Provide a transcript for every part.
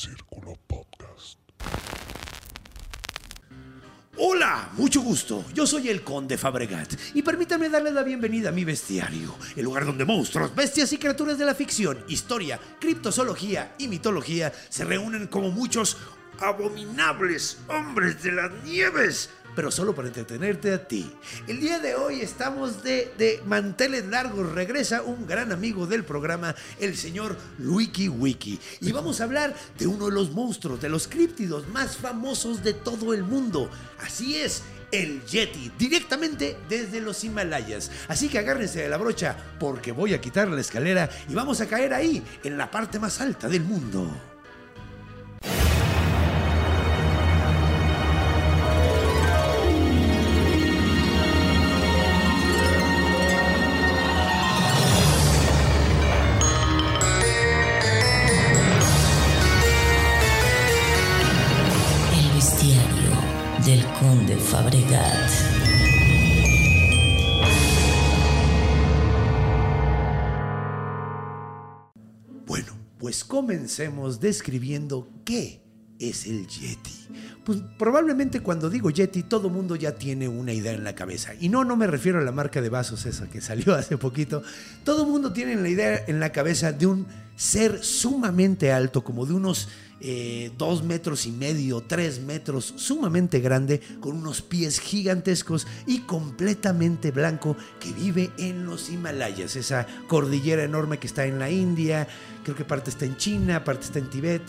Círculo Podcast. Hola, mucho gusto. Yo soy el Conde Fabregat y permítanme darles la bienvenida a mi bestiario, el lugar donde monstruos, bestias y criaturas de la ficción, historia, criptozoología y mitología se reúnen como muchos abominables hombres de las nieves pero solo para entretenerte a ti. El día de hoy estamos de, de, manteles largos. Regresa un gran amigo del programa, el señor Luiki Wiki. Y vamos a hablar de uno de los monstruos, de los críptidos más famosos de todo el mundo. Así es. El Yeti, directamente desde los Himalayas. Así que agárrense de la brocha porque voy a quitar la escalera y vamos a caer ahí, en la parte más alta del mundo. Bueno, pues comencemos describiendo qué es el Yeti. Pues probablemente cuando digo Yeti todo mundo ya tiene una idea en la cabeza. Y no, no me refiero a la marca de vasos esa que salió hace poquito. Todo mundo tiene la idea en la cabeza de un ser sumamente alto, como de unos eh, dos metros y medio, tres metros, sumamente grande, con unos pies gigantescos y completamente blanco, que vive en los Himalayas, esa cordillera enorme que está en la India, creo que parte está en China, parte está en Tibet,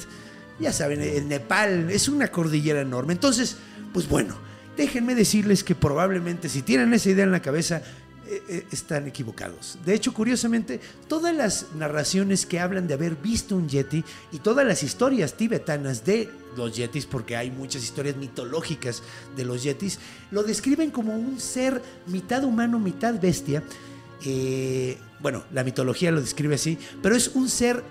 ya saben, en Nepal, es una cordillera enorme. Entonces, pues bueno, déjenme decirles que probablemente si tienen esa idea en la cabeza, están equivocados. De hecho, curiosamente, todas las narraciones que hablan de haber visto un yeti y todas las historias tibetanas de los yetis, porque hay muchas historias mitológicas de los yetis, lo describen como un ser mitad humano, mitad bestia. Eh, bueno, la mitología lo describe así, pero es un ser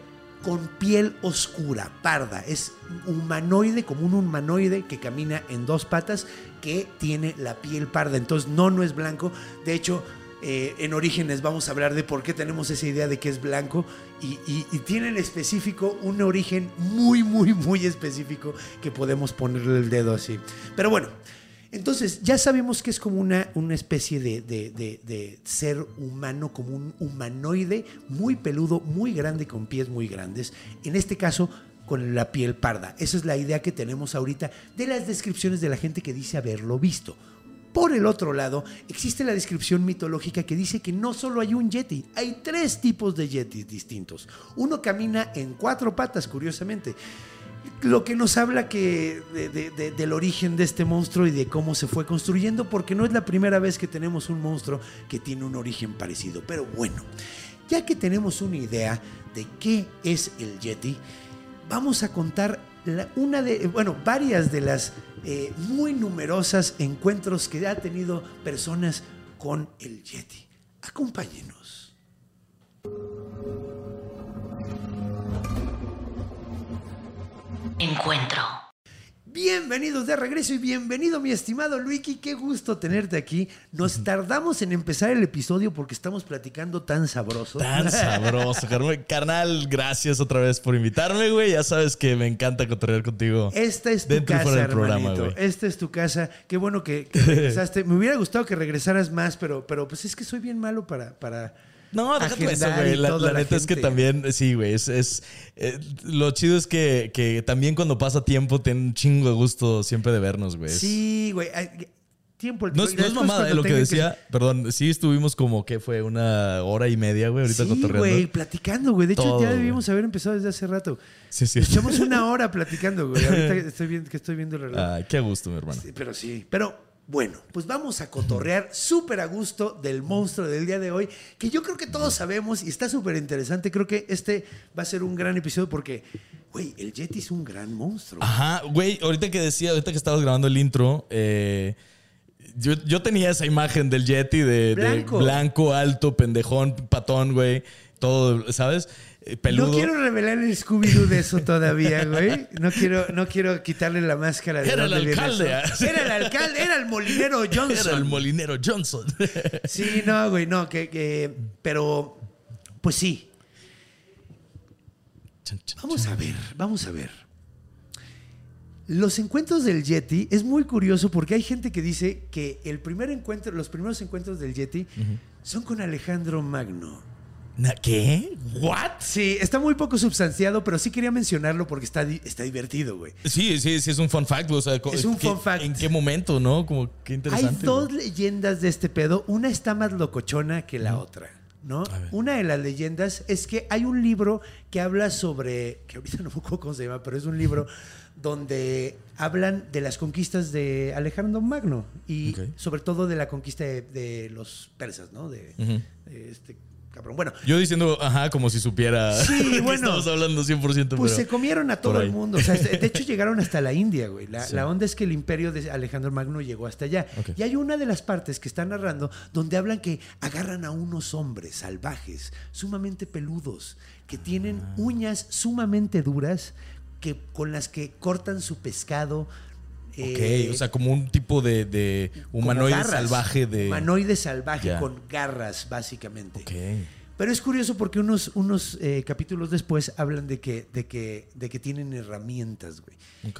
con piel oscura, parda. Es humanoide, como un humanoide que camina en dos patas, que tiene la piel parda. Entonces, no, no es blanco. De hecho, eh, en Orígenes vamos a hablar de por qué tenemos esa idea de que es blanco y, tiene en específico un origen muy, muy, muy específico que podemos ponerle el dedo así. Pero bueno, entonces ya sabemos que es como una, una especie de, de, de, de, ser humano, como un humanoide muy peludo, muy grande, con pies muy grandes. En este caso, con la piel parda. Esa es la idea que tenemos ahorita de las descripciones de la gente que dice haberlo visto. Por el otro lado, existe la descripción mitológica que dice que no solo hay un yeti, hay tres tipos de yetis distintos. Uno camina en cuatro patas, curiosamente. Lo que nos habla que de, de, de, del origen de este monstruo y de cómo se fue construyendo, porque no es la primera vez que tenemos un monstruo que tiene un origen parecido. Pero bueno, ya que tenemos una idea de qué es el yeti, vamos a contar una de, bueno, varias de las eh, muy numerosas encuentros que ha tenido personas con el Yeti. Acompáñenos. Encuentro. Bienvenidos de regreso y bienvenido mi estimado Luiki, qué gusto tenerte aquí. Nos tardamos en empezar el episodio porque estamos platicando tan sabroso. Tan sabroso, carnal. Gracias otra vez por invitarme, güey. Ya sabes que me encanta cotorrear contigo. Esta es tu casa, del programa, güey. Esta es tu casa. Qué bueno que, que regresaste. Me hubiera gustado que regresaras más, pero, pero pues es que soy bien malo para... para No, déjate eso, güey. La, neta es que también, sí, güey. Es, es eh, lo chido es que, que también cuando pasa tiempo, tiene un chingo de gusto siempre de vernos, güey. Sí, güey. Tiempo. el- No es, no es mamada, eh, lo que decía. Perdón, sí estuvimos como que fue una hora y media, güey, ahorita Sí, cotorreando. güey, platicando, güey. De hecho, Todo, ya debimos haber empezado desde hace rato. Sí, sí. Echamos una hora platicando, güey. Ahorita estoy viendo, que estoy viendo el reloj. Ay, qué gusto, mi hermano. Sí, pero sí. Pero Bueno, pues vamos a cotorrear súper a gusto del monstruo del día de hoy, que yo creo que todos sabemos y está súper interesante. Creo que este va a ser un gran episodio porque, güey, el Yeti es un gran monstruo. Ajá, güey, ahorita que decía, ahorita que estabas grabando el intro, eh, yo, yo tenía esa imagen del Yeti de de Blanco. blanco, alto, pendejón, patón, güey. Todo, ¿sabes? Eh, Peludo. No quiero revelar el Scooby-Doo de eso todavía, güey. No quiero, no quiero quitarle la máscara de Era el alcalde, ah. Era el alcalde, era el molinero Johnson. Era el molinero Johnson. Sí, no, güey, no, que, que- pero, pues sí. Vamos a ver, vamos a ver. Los encuentros del Yeti es muy curioso porque hay gente que dice que el primer encuentro, los primeros encuentros del Yeti son con Alejandro Magno. ¿Qué? ¿What? Sí, está muy poco substanciado, pero sí quería mencionarlo porque está, está divertido, güey. Sí, sí, sí, es un fun fact. O sea, Es un ¿qué- fun fact. ¿En qué momento, no? Como qué Hay interesante. dos güey. leyendas de este pedo. Una está más locochona que la otra, ¿no? Una de las leyendas es que hay un libro que habla sobre, que ahorita no me acuerdo cómo se llama, pero es un libro donde hablan de las conquistas de Alejandro Magno y sobre todo de la conquista de, de los persas, ¿no? De, cabrón. Bueno, Yo diciendo, ajá, como si supiera Sí, que bueno. estamos hablando 100%. Pues se comieron a todo el mundo. O sea, de hecho, llegaron hasta la India, güey. La, Sí. la onda es que el imperio de Alejandro Magno llegó hasta allá. Y hay una de las partes que están narrando donde hablan que agarran a unos hombres salvajes, sumamente peludos, que tienen Ah. uñas sumamente duras, que, con las que cortan su pescado. Ok, eh, o sea, como un tipo de, de humanoide garras. salvaje de. Humanoide salvaje con garras, básicamente. Ok. Pero es curioso porque unos, unos eh, capítulos después hablan de que, de que, de que tienen herramientas, güey.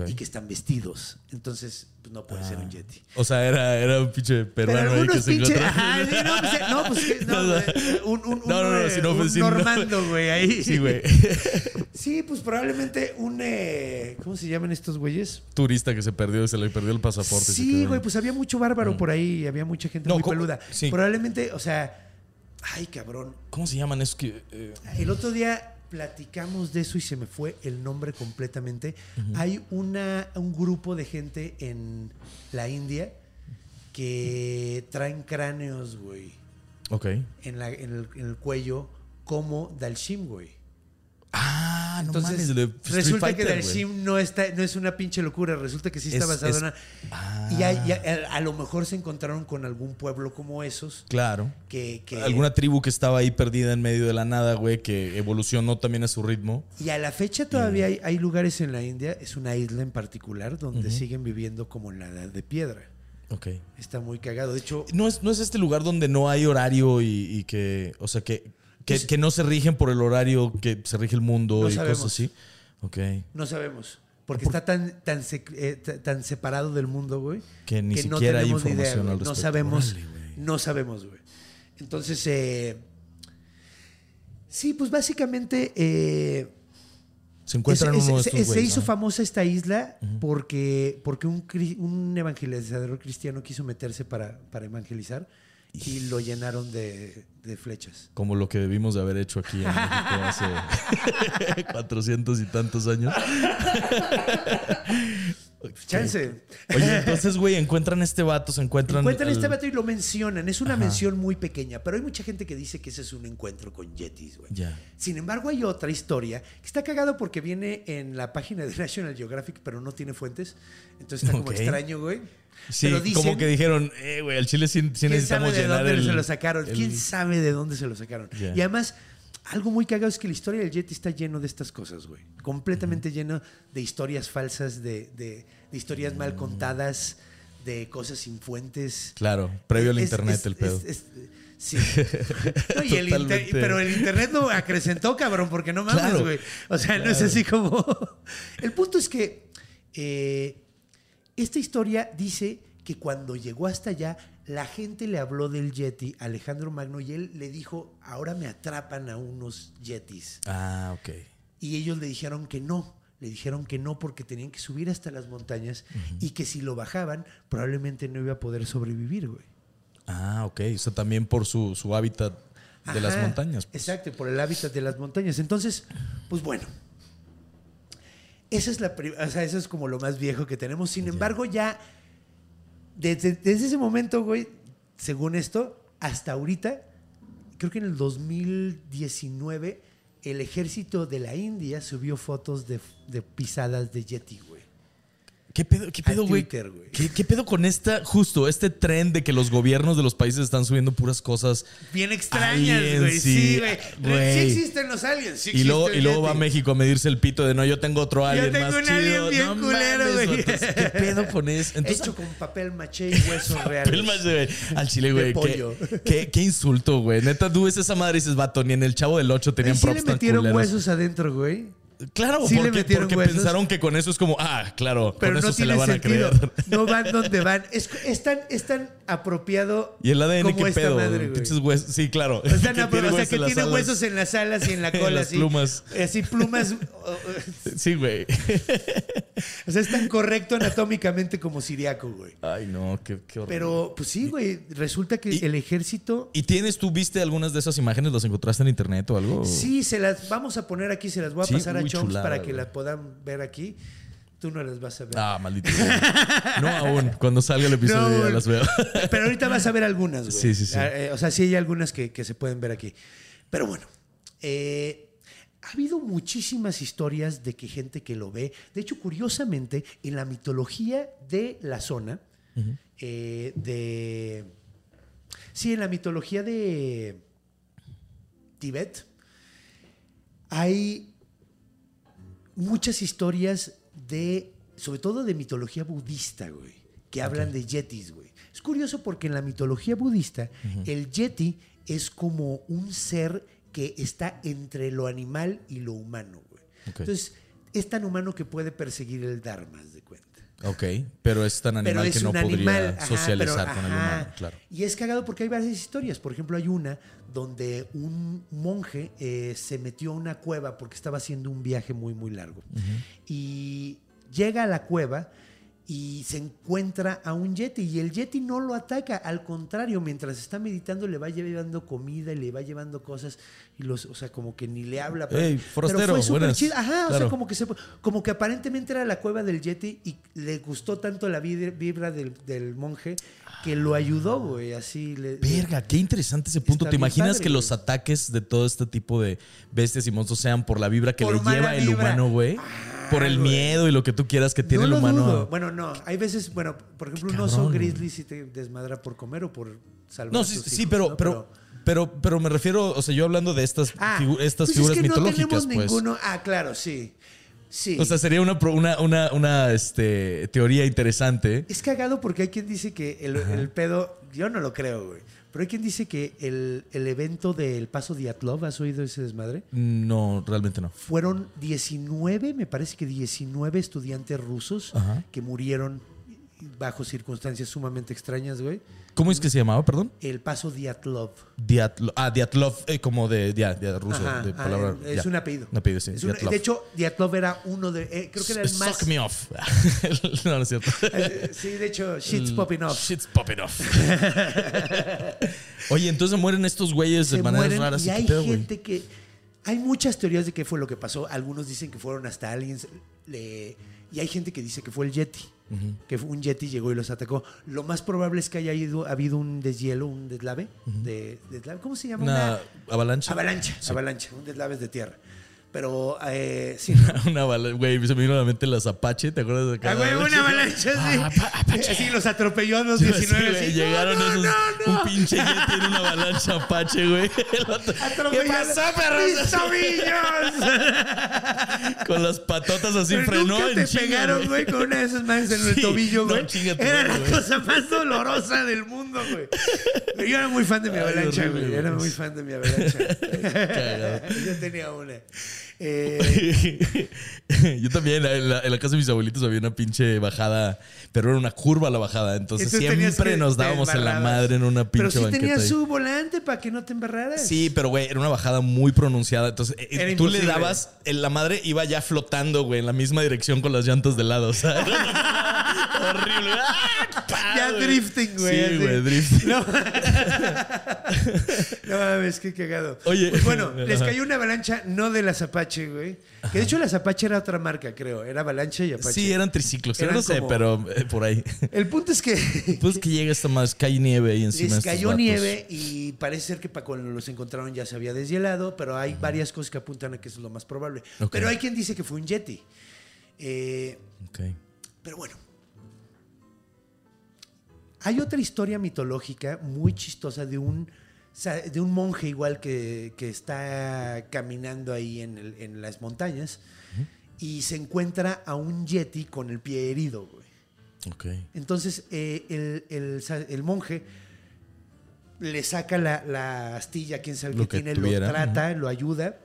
Y que están vestidos. Entonces, pues no puede ser un Yeti. O sea, era, era un pinche Pero peruano ahí que se. Ajá, sí, no, pues, no, pues no, No, un, un, un, No, no, no, eh, sin un ofensivo, no. Normando, güey, ahí. Sí, güey. Sí, pues probablemente un. eh, ¿Cómo se llaman estos güeyes? Turista que se perdió, se le perdió el pasaporte. Sí, güey, pues había mucho bárbaro por ahí, había mucha gente No, muy ¿cómo? peluda. Sí. Probablemente, o sea, ay, cabrón. ¿Cómo se llaman esos que.? eh, El otro día platicamos de eso y se me fue el nombre completamente. Hay una, un grupo de gente en la India que traen cráneos, güey, ok. en, la- en el, en el cuello como Dalshim, güey. Ah, no Entonces, mames. de resulta que Fighter, güey. Dalshim no, está, no es una pinche locura, resulta que sí está Es- basado es- en una... Ah. Y hay- y a, a lo mejor se encontraron con algún pueblo como esos Claro. que... que- Alguna tribu que estaba ahí perdida en medio de la nada, güey, que evolucionó también a su ritmo. Y a la fecha todavía hay, hay lugares en la India, es una isla en particular, donde siguen viviendo como en la edad de piedra. Ok. Está muy cagado. De hecho, ¿No es, ¿No es este lugar donde no hay horario y, y que, o sea, que, que, que no se rigen por el horario que se rige el mundo No y sabemos. cosas así? Ok. no sabemos. Porque está tan, eh, tan separado del mundo, güey. Que ni siquiera hay tenemos ni información al No respecto. sabemos. Órale, güey. no sabemos, güey. Entonces, eh, sí, pues básicamente eh, Se encuentran es- uno de es- estos se, se güeyes, hizo ¿no? famosa esta isla porque, porque un, un evangelizador cristiano quiso meterse para, para evangelizar y lo llenaron de, de flechas. Como lo que debimos de haber hecho aquí en México hace 400 y tantos años. Chance. Oye, entonces, güey, encuentran este vato, se encuentran. Encuentran al- este vato y lo mencionan. Es una Ajá. mención muy pequeña, pero hay mucha gente que dice que ese es un encuentro con Yetis, güey. Sin embargo, hay otra historia que está cagado porque viene en la página de National Geographic, pero no tiene fuentes. Entonces está como Ok. extraño, güey. Sí, Pero dicen- como que dijeron, eh, güey, al chile sí, sí ¿Quién necesitamos sabe de llenar dónde el. se lo sacaron? el- ¿Quién sabe de dónde se lo sacaron? Y además, algo muy cagado es que la historia del Yeti está lleno de estas cosas, güey. Completamente lleno de historias falsas, de, de- de historias mal contadas, de cosas sin fuentes. Claro, previo al Es- internet es- el pedo. es- sí. No, y el inter- Totalmente. pero el internet lo acrecentó, cabrón, porque no mames, Claro, güey. O sea, no es así como. El punto es que eh, esta historia dice que cuando llegó hasta allá, la gente le habló del Yeti a Alejandro Magno y él le dijo: Ahora me atrapan a unos Yetis. Ah, ok. Y ellos le dijeron que no. Le dijeron que no porque tenían que subir hasta las montañas y que si lo bajaban, probablemente no iba a poder sobrevivir, güey. Ah, ok. O sea, también por su, su hábitat de las montañas. pues. Exacto, por el hábitat de las montañas. Entonces, pues bueno. Esa es la o sea, eso es como lo más viejo que tenemos. Sin embargo, ya desde, desde ese momento, güey, según esto, hasta ahorita, creo que en el 2019, el ejército de la India subió fotos de, pisadas de Yeti. ¿Qué pedo, qué pedo, güey? ¿Qué, qué pedo con esta, justo, este tren de que los gobiernos de los países están subiendo puras cosas? Bien extrañas, güey. sí, güey. Sí existen los aliens. sí y luego, y luego va a. México a medirse el pito de no, yo tengo otro alien tengo más un chido. alien bien no culero, güey. ¿Qué pedo con eso? Entonces, Hecho con papel maché y huesos reales. Papel maché, güey. Al chile, güey. Qué, qué, qué insulto, güey. Neta, tú ves esa madre y dices, vato, ni en el chavo del 8 Ahí tenían props tan metieron culeros. huesos adentro, güey. Claro, Sí porque, pensaron que con eso es como, ah, claro, Pero con no eso se la van sentido. a creer. No van donde van. Es, es tan, es tan apropiado Y el ADN, como qué esta pedo. madre, huesos. Sí, claro. Es tan Que tiene o sea, que en tiene alas. huesos en las alas y en la En cola. las así. plumas. Así, plumas. o- o- Sí, güey. o sea, es tan correcto anatómicamente como siriaco, güey. Ay, no, qué, qué horror. Pero, pues sí, güey. Resulta que Y- el ejército. ¿Y tienes, tú viste algunas de esas imágenes? ¿Las encontraste en internet o algo? Sí, se las vamos a poner aquí, se las voy a Sí, pasar a chulada, para que güey. las puedan ver aquí. Tú no las vas a ver. Ah, maldito. no aún. Cuando salga el episodio No, ya güey. las veo. Pero ahorita vas a ver algunas, güey. Sí, sí, sí. Ah, eh, o sea, sí hay algunas que, que se pueden ver aquí. Pero bueno, eh, ha habido muchísimas historias de que gente que lo ve. De hecho, curiosamente, en la mitología de la zona, eh, de. Sí, en la mitología de Tibet, hay muchas historias de, sobre todo de mitología budista, güey, que hablan de yetis, güey. Es curioso porque en la mitología budista, el yeti es como un ser que está entre lo animal y lo humano, güey. Entonces, es tan humano que puede perseguir el dharma, de cuenta. ok, pero es tan animal es que no podría animal, ajá, socializar pero- con el humano, claro. Y es cagado porque hay varias historias. Por ejemplo, hay una donde un monje eh, se metió a una cueva porque estaba haciendo un viaje muy, muy largo. Y llega a la cueva y se encuentra a un yeti y el yeti no lo ataca, al contrario, mientras está meditando le va llevando comida y le va llevando cosas y los, o sea, como que ni le habla. pero- fue súper chido. Ajá, o sea, como que se, como que aparentemente era la cueva del yeti y le gustó tanto la vibra del, del monje que lo ayudó, güey, así le Verga, qué interesante ese punto. ¿Te imaginas padre, que los ataques de todo este tipo de bestias y monstruos sean por la vibra que Por le lleva el humano, güey? Por el güey. miedo y lo que tú quieras que tiene no el humano. dudo. Bueno, no. Hay veces, bueno, por ejemplo, un oso cabrón, grizzly si te desmadra por comer o por salvar No, a sí, tus sí, hijos, pero, ¿no? pero, pero, pero me refiero, o sea, yo hablando de estas, Ah, figu- estas pues figuras es que mitológicas, no tenemos pues. ninguno. Ah, claro, sí. Sí. O sea, sería una, una, una, una este, teoría interesante. es cagado porque hay quien dice que el, el pedo, yo no lo creo, güey. Pero hay quien dice que el, el evento del paso Diatlov, ¿has oído ese desmadre? No, realmente no. Fueron 19, me parece que 19 estudiantes rusos Ajá. que murieron bajo circunstancias sumamente extrañas, güey. ¿Cómo es que se llamaba, perdón? El paso Diatlov. Diatlov. Ah, Diatlov, eh, como de, de ruso, Ajá, de ah, palabra. es ya. un apellido. Un apellido, sí. Un- de hecho, Diatlov era uno de. eh, creo que era el más. Suck me off. no, no es cierto. Eh, Sí, de hecho, shit's popping off. Shit's popping off. Oye, entonces mueren estos güeyes de maneras mueren raras. y ¿y qué hay pedo, güey? gente que. Hay muchas teorías de qué fue lo que pasó. Algunos dicen que fueron hasta aliens. le- y hay gente que dice que fue el Yeti. Que fue un Yeti llegó y los atacó. Lo más probable es que haya ido, habido un deshielo, un deslave. de, deslave. ¿Cómo se llama? Una avalancha. avalancha. Avalancha. Un deslave de tierra. Pero eh, sí. Una avalancha. Güey, se me vino a la mente las Apache. ¿Te acuerdas de Ah, cada güey, una avalancha, sí. Ah, apa- Apache. Así los atropelló a los Sí, 19. güey, así. llegaron No, esos. no, no. Un pinche yeti en una avalancha Apache, güey. ¿Qué pasó, perros? ¡Mis tobillos! Con las patotas así Pero frenó nunca te chinga, pegaron, güey, con una de esas manos en el Sí, tobillo, güey. era la cosa más dolorosa del mundo, güey. Yo era muy fan de mi Ay, avalancha, güey. Era muy fan de mi avalancha. Yo tenía una. Eh, Yo también, en la, en la casa de mis abuelitos había una pinche bajada, pero era una curva la bajada. Entonces, siempre nos dábamos en la madre en una pinche Pero sí tenía su volante para que no te embarraras. Sí, pero güey, era una bajada muy pronunciada. Entonces, eh, Era tú le dabas, la madre iba ya flotando, güey, en la misma dirección con las llantas de lado. O sea, Horrible. ¡Ah! Ya drifting, güey. Sí, güey, drifting. No. no mames, qué cagado. Oye. Pues bueno, les cayó una avalancha, no de las Apache, güey. Que de hecho las Apache era otra marca, creo. Era avalancha y Apache. Sí, eran triciclos. Eran no sé, como- pero eh, por ahí. El punto es que Pues que llega esta más, cae nieve ahí encima. les cayó nieve y parece ser que para cuando los encontraron ya se había deshielado, pero hay varias cosas que apuntan a que eso es lo más probable. Pero hay quien dice que fue un Yeti. Eh, Ok. Pero bueno. Hay otra historia mitológica muy chistosa de un, de un monje igual que, que está caminando ahí en, el- en las montañas y se encuentra a un yeti con el pie herido, güey. Entonces eh, el, el monje le saca la, la astilla, quién sabe Lo qué que tiene, tuviera, lo trata, lo ayuda.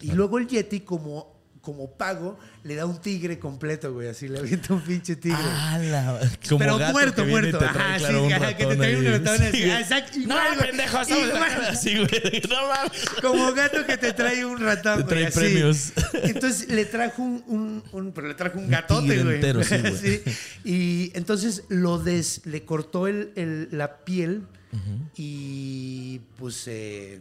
Y luego el Yeti, como, como pago, le da un tigre completo, güey. Así le avienta un pinche tigre. Ah, la- como Pero gato muerto, que muerto. Ajá, claro, sí, ajá, que te trae un ratón Sí, así. güey. Ah, exacto, No, igual, güey. pendejo, Igual. así, güey. No mames. Como gato que te trae un ratón, Te güey, trae así. premios. Entonces le trajo un, un- un- pero le trajo un gatote, tigre güey. entero, sí, güey. Y entonces lo des, le cortó el, el- la piel y pues eh,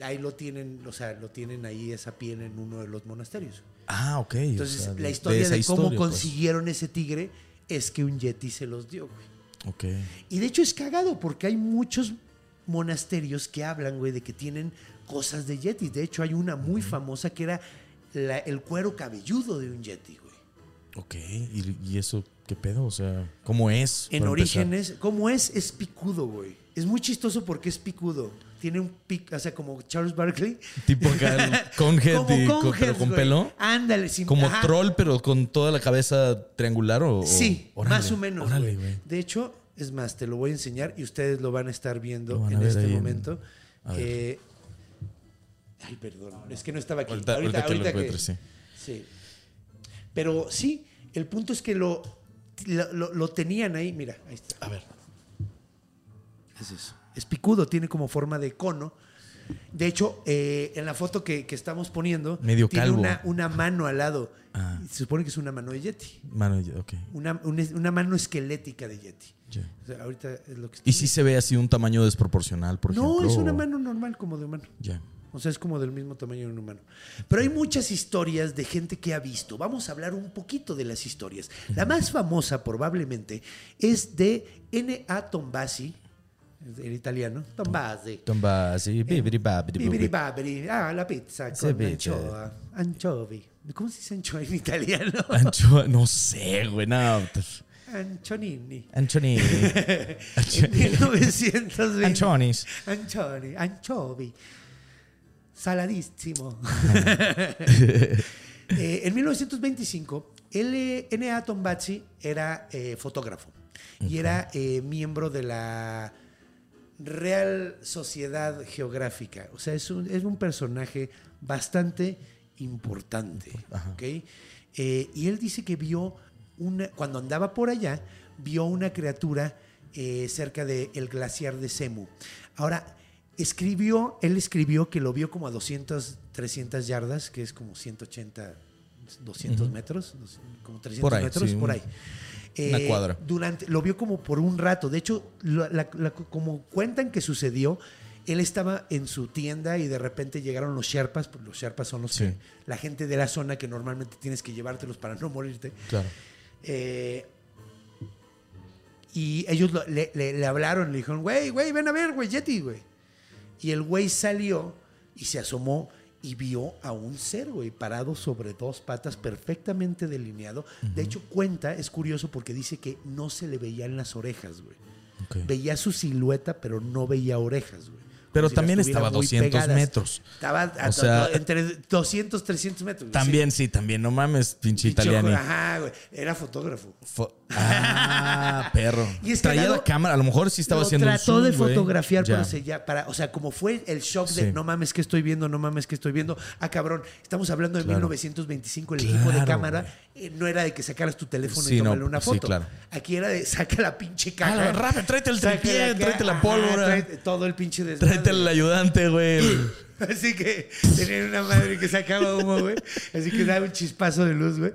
ahí lo tienen, o sea, lo tienen ahí esa piel en uno de los monasterios. Ah, ok. o Entonces sea, la historia de, cómo historia, pues. consiguieron ese tigre es que un yeti se los dio, güey. Ok. Y de hecho es cagado porque hay muchos monasterios que hablan, güey, de que tienen cosas de yeti. De hecho, hay una muy famosa que era la- el cuero cabelludo de un yeti, güey. Ok. ¿Y, y eso qué pedo? O sea, ¿cómo es? En empezar? orígenes, ¿cómo es? Es picudo, güey. Es muy chistoso porque es picudo. Tiene un pico, o sea, como Charles Barkley. Tipo conhead, y con- pero con pelo. Ándale, sí. Como ajá. troll, pero con toda la cabeza triangular o. Sí, órale, más o menos. Órale, güey. güey. De hecho, es más, te lo voy a enseñar y ustedes lo van a estar viendo a en este en- momento. Eh, ay, perdón, es que no estaba aquí. Ahorita, ahorita que lo encuentres, sí. sí. Pero sí, el punto es que lo, lo, lo- lo tenían ahí. Mira, ahí está. A ver. Es eso. Es picudo, tiene como forma de cono. De hecho, eh, en la foto que, que estamos poniendo, Medio tiene calvo. Una, una mano al lado. Ah. Se supone que es una mano de Yeti. Mano, ya, ok. Una, una, una mano esquelética de Yeti. Ya. O sea, ahorita es lo que Y si se ve así un tamaño desproporcional, por No, ejemplo. es una mano normal, como de humano. Ya. O sea, es como del mismo tamaño de un humano. Pero hay muchas historias de gente que ha visto. Vamos a hablar un poquito de las historias. La más famosa, probablemente, es de N.A. Tombasi, en italiano. Tombasi. Tomba así, bibiri babiri Bibiri bubi. babiri. Ah, la pizza con pizza. anchoa. Anchovy. ¿Cómo se dice anchoa en italiano? Anchoa, no sé, güey, no. Anchonini. Anchoni. En 1920. Anchonis. Ancioni, anchovy. Saladísimo. Eh, en 1925, L- N.A. Tombazzi era eh, fotógrafo y era eh, miembro de la Real Sociedad Geográfica. O sea, es un, es un personaje bastante importante. Eh, y él dice que vio una, cuando andaba por allá, vio una criatura eh, cerca del glaciar de Semu. Ahora, escribió, él escribió que lo vio como a 200, 300 yardas, que es como 180, 200 metros, dos- como 300 Por ahí, metros, sí, por un- una Eh, cuadra. Durante, lo vio como por un rato. De hecho, la- la- la- como cuentan que sucedió, él estaba en su tienda y de repente llegaron los Sherpas, pues los Sherpas son los Sí. que, la gente de la zona que normalmente tienes que llevártelos para no morirte. Claro. Eh, y ellos lo- le, le- le hablaron, le dijeron, güey, güey, ven a ver, güey, Yeti, güey. Y el güey salió y se asomó y vio a un ser, güey, parado sobre dos patas, perfectamente delineado. De hecho, cuenta, es curioso porque dice que no se le veían las orejas, güey. Veía su silueta, pero no veía orejas, güey. Pero si también estaba a muy 200 pegadas. metros. Estaba a- O sea- entre 200, 300 metros. También, sí, también. No mames, pinche italiano. Ajá, güey. Era fotógrafo. Fo- Ah, perro. Y es Traía la cámara, a lo mejor sí estaba lo haciendo un trató zoom, de güey. fotografiar, Ya. pero se ya para, o sea, como fue el shock de no mames que estoy viendo, no mames que estoy viendo. Ah, cabrón, estamos hablando de Claro. 1925, el equipo de Claro, cámara eh, no era de que sacaras tu teléfono Sí, y no, tomarle una sí, foto. claro. Aquí era de saca la pinche caja. Ah, rápido, tráete el saca tripié, la ca- tráete la ajá, pólvora. tráete todo el pinche desmadre. Tráete al ayudante, güey. Así que tenían una madre que sacaba humo, güey. Así que daba un chispazo de luz, güey.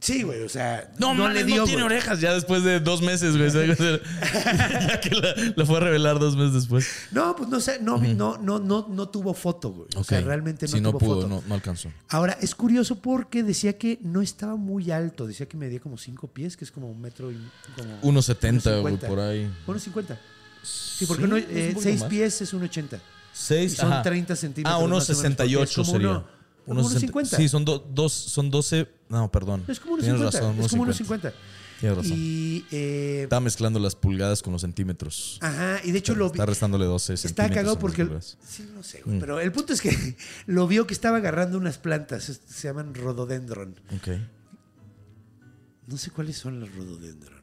Sí, güey, o sea, No, no, le no dio. tiene güey. orejas ya después de dos meses, güey. ya que la, la fue a revelar dos meses después. No, pues no sé, no, no, no, no, no tuvo foto, güey. O sea, realmente no Sí, no tuvo pudo, foto. no, no alcanzó. Ahora, es curioso porque decía que no estaba muy alto. Decía que medía como 5 pies, que es como un metro y... Como 1.70, güey, 1.50. por ahí. 1.50. Sí, porque Sí, uno, eh, 6 más. pies es 1.80. Y Seis, son ajá. 30 centímetros. Ah, más o menos, porque es 1.68 como sería. uno- como 1.60. 1.50. Sí, son, do- dos, son 12. No, perdón. Es como 1.50. Tienes razón, es como 1.50. 1.50. Tienes razón. Y... eh, Estaba mezclando las pulgadas con los centímetros. ajá, y de hecho lo vi... Está restándole 12 Está centímetros. cagado a las porque... pulgadas. Sí, no sé, güey, Mm. pero el punto es que lo vio que estaba agarrando unas plantas. Se llaman rododendron. Ok. No sé cuáles son las rododendron.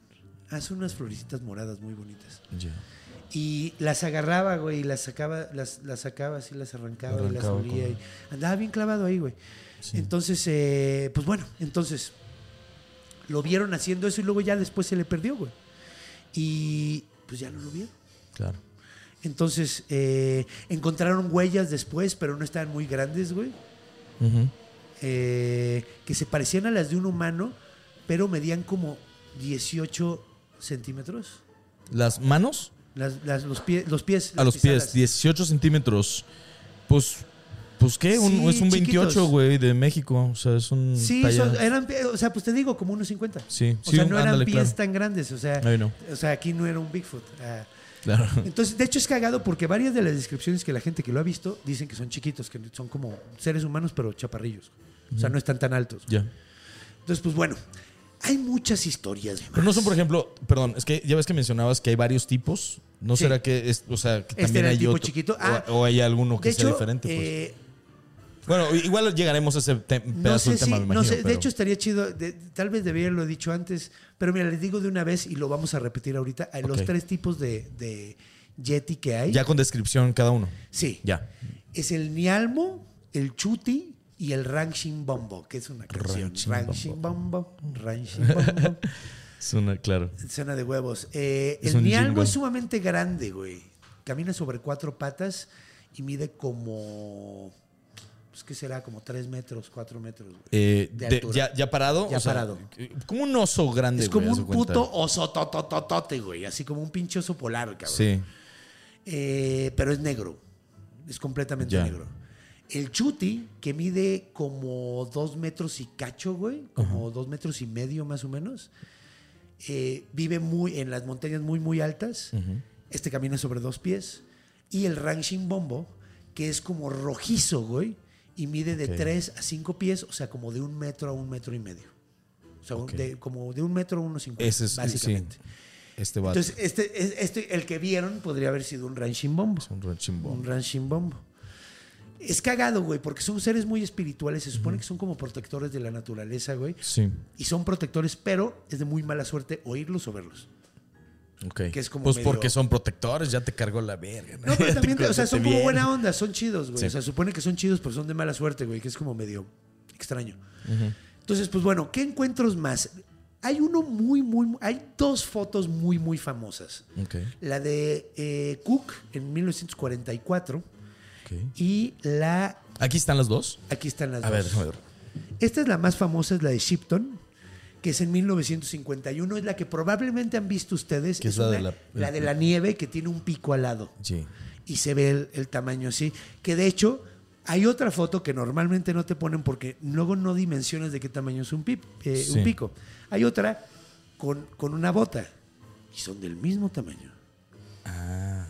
Ah, son unas florecitas moradas muy bonitas. Ya. Y las agarraba, güey, y las sacaba, las, las sacaba así, las arrancaba, y las con- y andaba bien clavado ahí, güey. Sí. Entonces, eh, pues bueno, entonces lo vieron haciendo eso y luego ya después se le perdió, güey. Y pues ya no lo vieron. Claro. Entonces, eh, encontraron huellas después, pero no estaban muy grandes, güey. Eh, que se parecían a las de un humano, pero medían como 18 centímetros. Las manos Las- las- los, pies, los pies. a los pies, pisadas. 18 centímetros. Pues, pues ¿qué? Un- Sí, es un 28, chiquitos. güey, de México. O sea, es un. Sí, son- eran, pie- o sea, pues te digo, como unos 50. Sí, O sí, sea, un- no eran ándale, pies claro. tan grandes, o sea, no. o sea, aquí no era un Bigfoot. ah. Claro. Entonces, de hecho es cagado porque varias de las descripciones que la gente que lo ha visto dicen que son chiquitos, que son como seres humanos pero chaparrillos. O sea, no están tan altos. Ya. Entonces, pues bueno, hay muchas historias. Pero no son, por ejemplo, perdón, es que ya ves que mencionabas que hay varios tipos. ¿No Sí. será que es, o sea, que también hay otro- chiquito. o- Ah, o, hay alguno que sea hecho, diferente? Pues. eh, bueno, igual llegaremos a ese te- no pedazo sé del si, tema, me no imagino. sé, de hecho estaría chido, de- tal vez debería haberlo dicho antes, pero mira, les digo de una vez y lo vamos a repetir ahorita, a los tres tipos de, de Yeti que hay. ya con descripción cada uno. Sí. Ya. Es el Nialmo, el Chuti y el Ranching Bombo, que es una canción. Ranching Ranching Bombo, Ranching Bombo. Es una, claro. Cena de huevos. Eh, el jingle. es sumamente grande, güey. Camina sobre cuatro patas y mide como. Pues, ¿qué será? Como tres metros, cuatro metros. güey. Eh, De de- ya, ya parado. Ya o sea, parado. Como un oso grande. Es como güey, un puto oso totototote, güey. Así como un pinche oso polar, cabrón. Sí. Eh, pero es negro. Es completamente Ya. negro. El chuti, que mide como dos metros y cacho, güey. Como dos metros y medio más o menos. Eh, vive muy en las montañas muy, muy altas. Este camina sobre dos pies. Y el ranching bombo, que es como rojizo, güey. Y mide de tres a cinco pies, o sea, como de un metro a un metro y medio. O sea, un- de- como de un metro a unos cincuenta, es básicamente. sí, este. Entonces, este, es- este, el que vieron podría haber sido un ranching bombo. es un ranchimbón. Un ranching bombo. Es cagado, güey, porque son seres muy espirituales. Se supone que son como protectores de la naturaleza, güey. Sí. Y son protectores, pero es de muy mala suerte oírlos o verlos. Ok. Que es como pues medio- porque son protectores, ya te cargó la verga. No, pero también, o sea, son como bien. buena onda, son chidos, güey. Sí. O sea, supone que son chidos, pero son de mala suerte, güey, que es como medio extraño. Entonces, pues bueno, ¿qué encuentros más? Hay uno muy, muy, hay dos fotos muy, muy famosas. Ok. La de eh, Cook en 1944 y la, Aquí están las dos. aquí están las A dos. ver, déjame ver. Esta es la más famosa, es la de Shipton, que es en 1951, es la que probablemente han visto ustedes. Que es la de la- la de la nieve que tiene un pico al lado. Sí. y se ve el, el tamaño así. Que de hecho, hay otra foto que normalmente no te ponen porque luego no dimensiones de qué tamaño es un, pip- eh, Sí. un pico. Hay otra con, con una bota y son del mismo tamaño. Ah.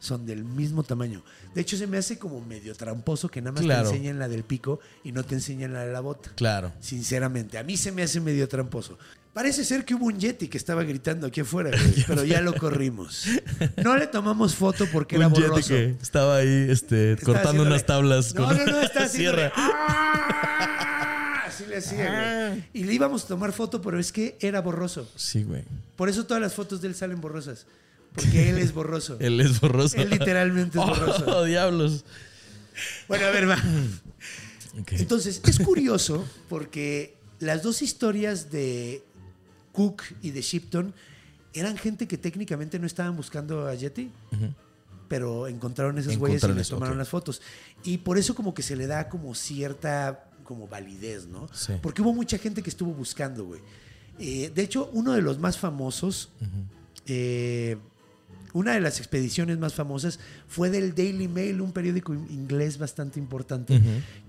Son del mismo tamaño. De hecho, se me hace como medio tramposo que nada más Claro. te enseñan la del pico y no te enseñan la de la bota. Claro. Sinceramente, a mí se me hace medio tramposo. Parece ser que hubo un Yeti que estaba gritando aquí afuera, güey, pero ya lo corrimos. No le tomamos foto porque era Yeti borroso. que estaba ahí este, Estaba cortando unas tablas No, con no, no, haciéndole- sierra. ¡Ah! Así le hacía, güey. Y le íbamos a tomar foto, pero es que era borroso. Sí, güey. Por eso todas las fotos de él salen borrosas. Porque él es borroso. Él es borroso. Él literalmente es borroso. Oh, diablos. Bueno, a ver, va. Entonces, es curioso porque las dos historias de Cook y de Shipton eran gente que técnicamente no estaban buscando a Yeti, pero encontraron esas huellas y les tomaron las fotos. Y por eso como que se le da como cierta como validez, ¿no? Sí. Porque hubo mucha gente que estuvo buscando, güey. Eh, de hecho, uno de los más famosos, eh, una de las expediciones más famosas fue del Daily Mail, un periódico in- inglés bastante importante,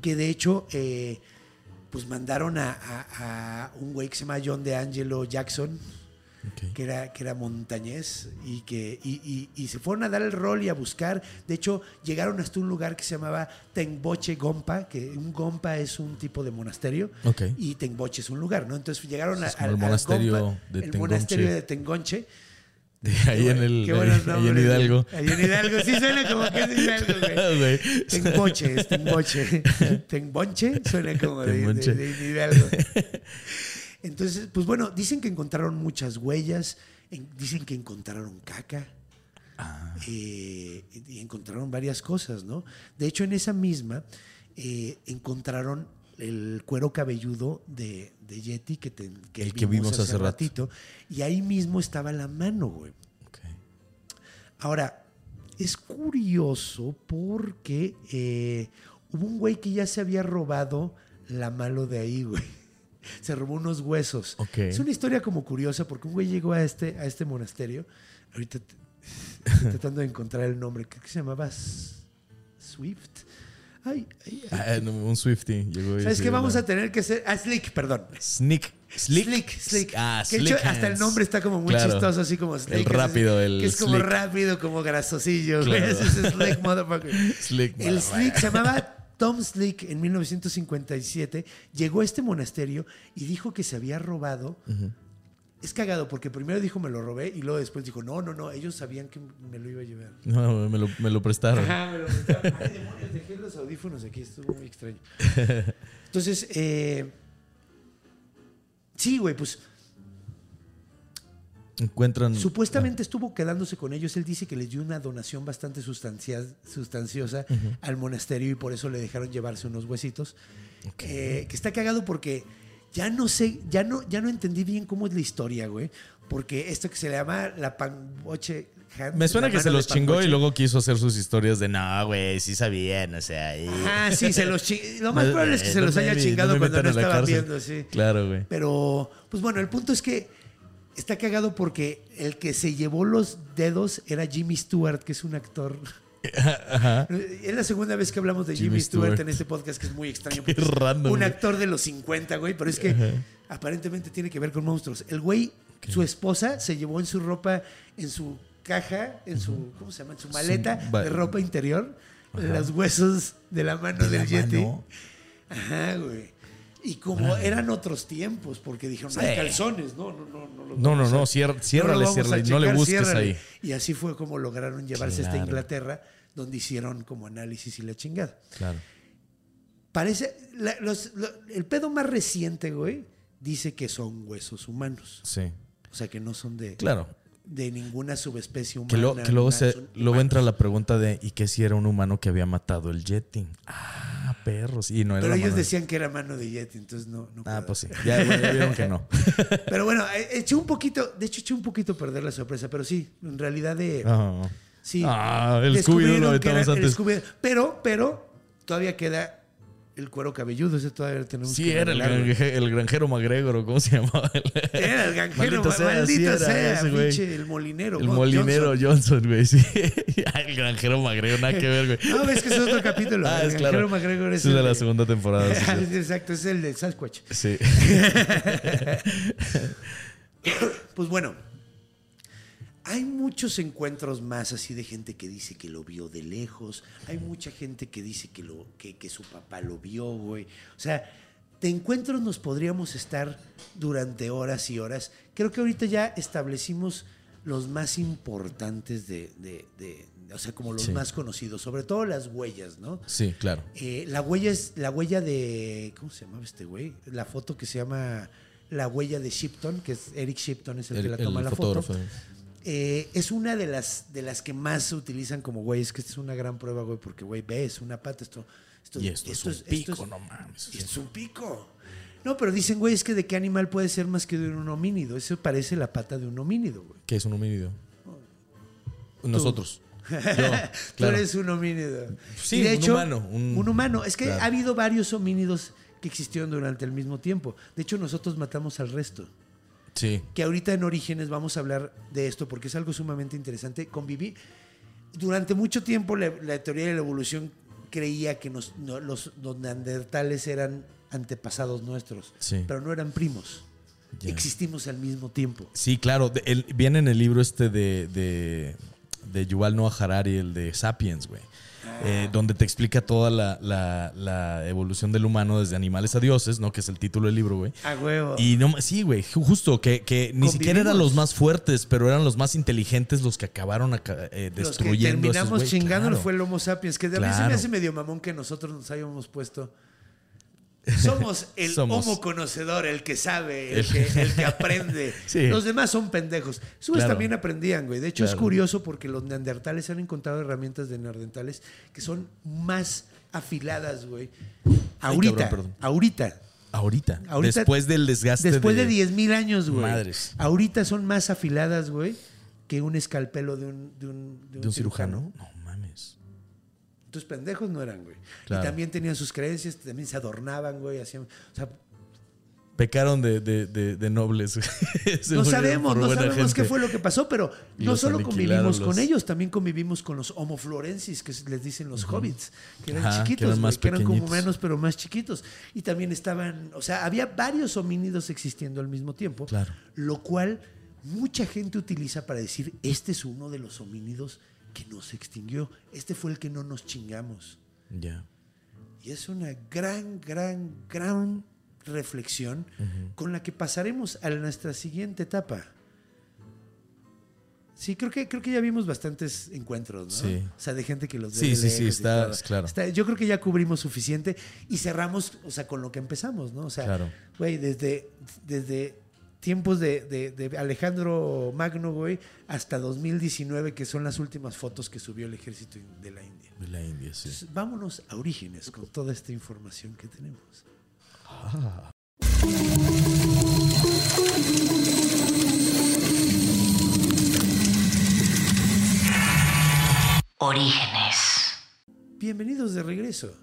que de hecho, eh, pues mandaron a, a- a un güey que se llama John DeAngelo Jackson, Ok. que era, que era montañés y que y, y- y se fueron a dar el rol y a buscar. De hecho, llegaron hasta un lugar que se llamaba Tengboche Gompa, que un Gompa es un tipo de monasterio Ok. y Tengboche es un lugar, ¿no? Entonces llegaron al, monasterio Gompa, de el Tengonche. monasterio de Tengonche. De ahí en el. Qué buenos ahí en Hidalgo. Ahí en Hidalgo, sí suena como que es Hidalgo, güey. Es Tengboche. Tengbonche suena como de, de- Tengbonche. de Hidalgo. Entonces, pues bueno, dicen que encontraron muchas huellas, en- dicen que encontraron caca. Ah. eh, y encontraron varias cosas, ¿no? De hecho, en esa misma eh, encontraron el cuero cabelludo de, de Yeti que, te- El que vimos hace rato. ratito. Y ahí mismo estaba la mano, güey. Ahora, es curioso porque eh, hubo un güey que ya se había robado la mano de ahí, güey. Se robó unos huesos. Es una historia como curiosa porque un güey llegó a este, a este monasterio. Ahorita te- estoy tratando de encontrar el nombre. Creo que se llamaba Swift. Ay, ay, ay. Ah, no, un Swifty llegó ¿Sabes qué? Vamos a tener que hacer. Ah, Slick, perdón. Sneak. Slick. Slick, Slick. Ah, Que de hecho, Slick hasta el nombre está como muy Claro. chistoso, así como Slick. El rápido, el Que es como slick. rápido, como grasosillo. Claro. Es Slick, motherfucker. Slick. El Slick se llamaba Tom Slick en 1957. Llegó a este monasterio y dijo que se había robado. Es cagado porque primero dijo me lo robé y luego después dijo no, no, no, ellos sabían que me lo iba a llevar. No, me lo, me lo prestaron. Ajá, me lo prestaron. Ay, demonios, dejé los audífonos aquí, estuvo muy extraño. Entonces, eh, sí, güey, pues Encuentran. supuestamente estuvo quedándose con ellos. Él dice que les dio una donación bastante sustancia- sustanciosa al monasterio y por eso le dejaron llevarse unos huesitos. Eh, que está cagado porque ya no sé, ya no, ya no entendí bien cómo es la historia, güey. Porque esto que se le llama la panboche. Me suena que se los chingó y luego quiso hacer sus historias de no, güey, sí sabían, o sea. Y... Ah, sí, se los chingó. Lo más No, probable es que eh, se los haya vi- chingado no me cuando no estaban viendo, sí. Claro, güey. Pero, pues bueno, el punto es que está cagado porque el que se llevó los dedos era Jimmy Stewart, que es un actor. Ajá. Es la segunda vez que hablamos de Jimmy, Jimmy Stewart, Stewart. en este podcast, que es muy extraño. Qué random, Un actor de los 50, güey, pero es que aparentemente tiene que ver con monstruos. El güey, su esposa, se llevó en su ropa, en su caja, en su, ¿cómo se llama? En su maleta de ropa interior, los huesos de la mano De la del Yeti. mano. Ajá, güey. Y como eran otros tiempos, porque dijeron, no hay Sí. calzones, no, no, no. No, No, no, no, ciérrale, no le busques ciérrale. ahí. Y así fue como lograron llevarse hasta Claro. Inglaterra, donde hicieron como análisis y la chingada. Claro. Parece, la- los- lo- el pedo más reciente, güey, dice que son huesos humanos. Sí. O sea, que no son de, Claro. de ninguna subespecie humana. Que, lo- que luego, se, luego entra la pregunta de ¿y qué si era un humano que había matado el Yeti? Ah, perros. Y no era Pero ellos mano de- decían que era mano de Yeti, entonces no. no Ah, pues sí. Ya, ya vieron que no. Pero bueno, eh, eché un poquito, de hecho eché un poquito a perder la sorpresa, pero sí, en realidad de... Ah. Sí. Ah, el Scooby-Doo lo era el antes. Scooby- Pero, pero, todavía queda el cuero cabelludo. Ese todavía tenemos Sí, que era el, granje- el granjero MacGregor, ¿o ¿cómo se llamaba? Era el granjero, Maldito maldito sea, sea, sí sea ese güey. pinche, el molinero. El Bob molinero Johnson. Güey, sí. el granjero MacGregor, nada que ver, güey. No, ves que es otro capítulo. Ah, el es granjero claro. MacGregor es Es de el la segunda temporada. sí, sí. Exacto, es el de Sasquatch. Sí. Pues bueno, hay muchos encuentros más así de gente que dice que lo vio de lejos. Hay mucha gente que dice que, lo, que, que su papá lo vio, güey. O sea, de encuentros nos podríamos estar durante horas y horas. Creo que ahorita ya establecimos los más importantes de, de- de- o sea, como los Sí. más conocidos, sobre todo las huellas, ¿no? Sí, claro. Eh, la huella es la huella de. ¿Cómo se llamaba este güey? La foto que se llama La huella de Shipton, que es Eric Shipton, es el, que El, la el toma la fotógrafo. foto. Eh, es una de las, de las que más se utilizan como güey. Es que esta es una gran prueba, güey, porque, güey, ves una pata, esto. esto Y esto, es un esto pico, no mames. esto es un pico. No, pero dicen, güey, es que de qué animal puede ser más que de un homínido. Eso parece la pata de un homínido, güey. ¿Qué es un homínido? Nosotros. Yo, Tú claro. eres un homínido. Sí, Y de un hecho, humano, un- Un, humano. Es que claro. ha habido varios homínidos que existieron durante el mismo tiempo. De hecho, nosotros matamos al resto. Sí. Que ahorita en Orígenes vamos a hablar de esto porque es algo sumamente interesante. Conviví. Durante mucho tiempo la, la teoría de la evolución creía que nos- no- los, los neandertales eran antepasados nuestros, Sí. pero no eran primos. Existimos al mismo tiempo. Sí, claro. de- el- viene en el libro este de, de, de Yuval Noah Harari, el de Sapiens, güey. Eh, donde te explica toda la, la- la evolución del humano desde animales a dioses, ¿no? Que es el título del libro, güey. A huevo. Y no, sí, güey, ju- justo que, que ni siquiera eran los más fuertes, pero eran los más inteligentes los que acabaron aca- eh, Los que destruyendo. esos terminamos güey. chingándonos Claro. fue el Homo sapiens, que de a mí se me Claro. hace medio mamón que nosotros nos hayamos puesto. Somos el Somos. homo conocedor, el que sabe, el, que, el que aprende. Sí. Los demás son pendejos. Claro. también aprendían, güey. De hecho, es curioso porque los neandertales han encontrado herramientas de neandertales que son más afiladas, güey. Ahorita, cabrón, perdón. ahorita. Ahorita, Ahorita- después del desgaste. Después de 10.000 años, güey. Madres. Ahorita son más afiladas, güey, que un escalpelo de un, de un, ¿De un cirujano? No mames. Entonces pendejos no eran, güey. Claro. Y también tenían sus creencias, también se adornaban, güey. Hacían, o sea, Pecaron de, de, de, de nobles. No sabemos, no sabemos qué fue lo que pasó, pero Y no solo convivimos los- con ellos, también convivimos con los homo florensis, que les dicen los hobbits, que eran Ajá, que chiquitos, eran más que eran como menos, pero más chiquitos. Y también estaban, o sea, había varios homínidos existiendo al mismo tiempo, Claro. lo cual mucha gente utiliza para decir, este es uno de los homínidos que no se extinguió, este fue el que no nos chingamos. Ya. Y es una gran, gran, gran reflexión con la que pasaremos a nuestra siguiente etapa. Sí, creo que, creo que ya vimos bastantes encuentros, ¿no? Sí. O sea, de gente que los ve Sí, sí, sí, está- claro. Está- yo creo que ya cubrimos suficiente y cerramos, o sea, con lo que empezamos, ¿no? O sea, Claro. güey, desde, desde tiempos de, de- de Alejandro Magno, güey, hasta 2019, que son las últimas fotos que subió el ejército de la India. De la India, sí. Entonces, vámonos a orígenes con toda esta información que tenemos. Orígenes. Bienvenidos de regreso.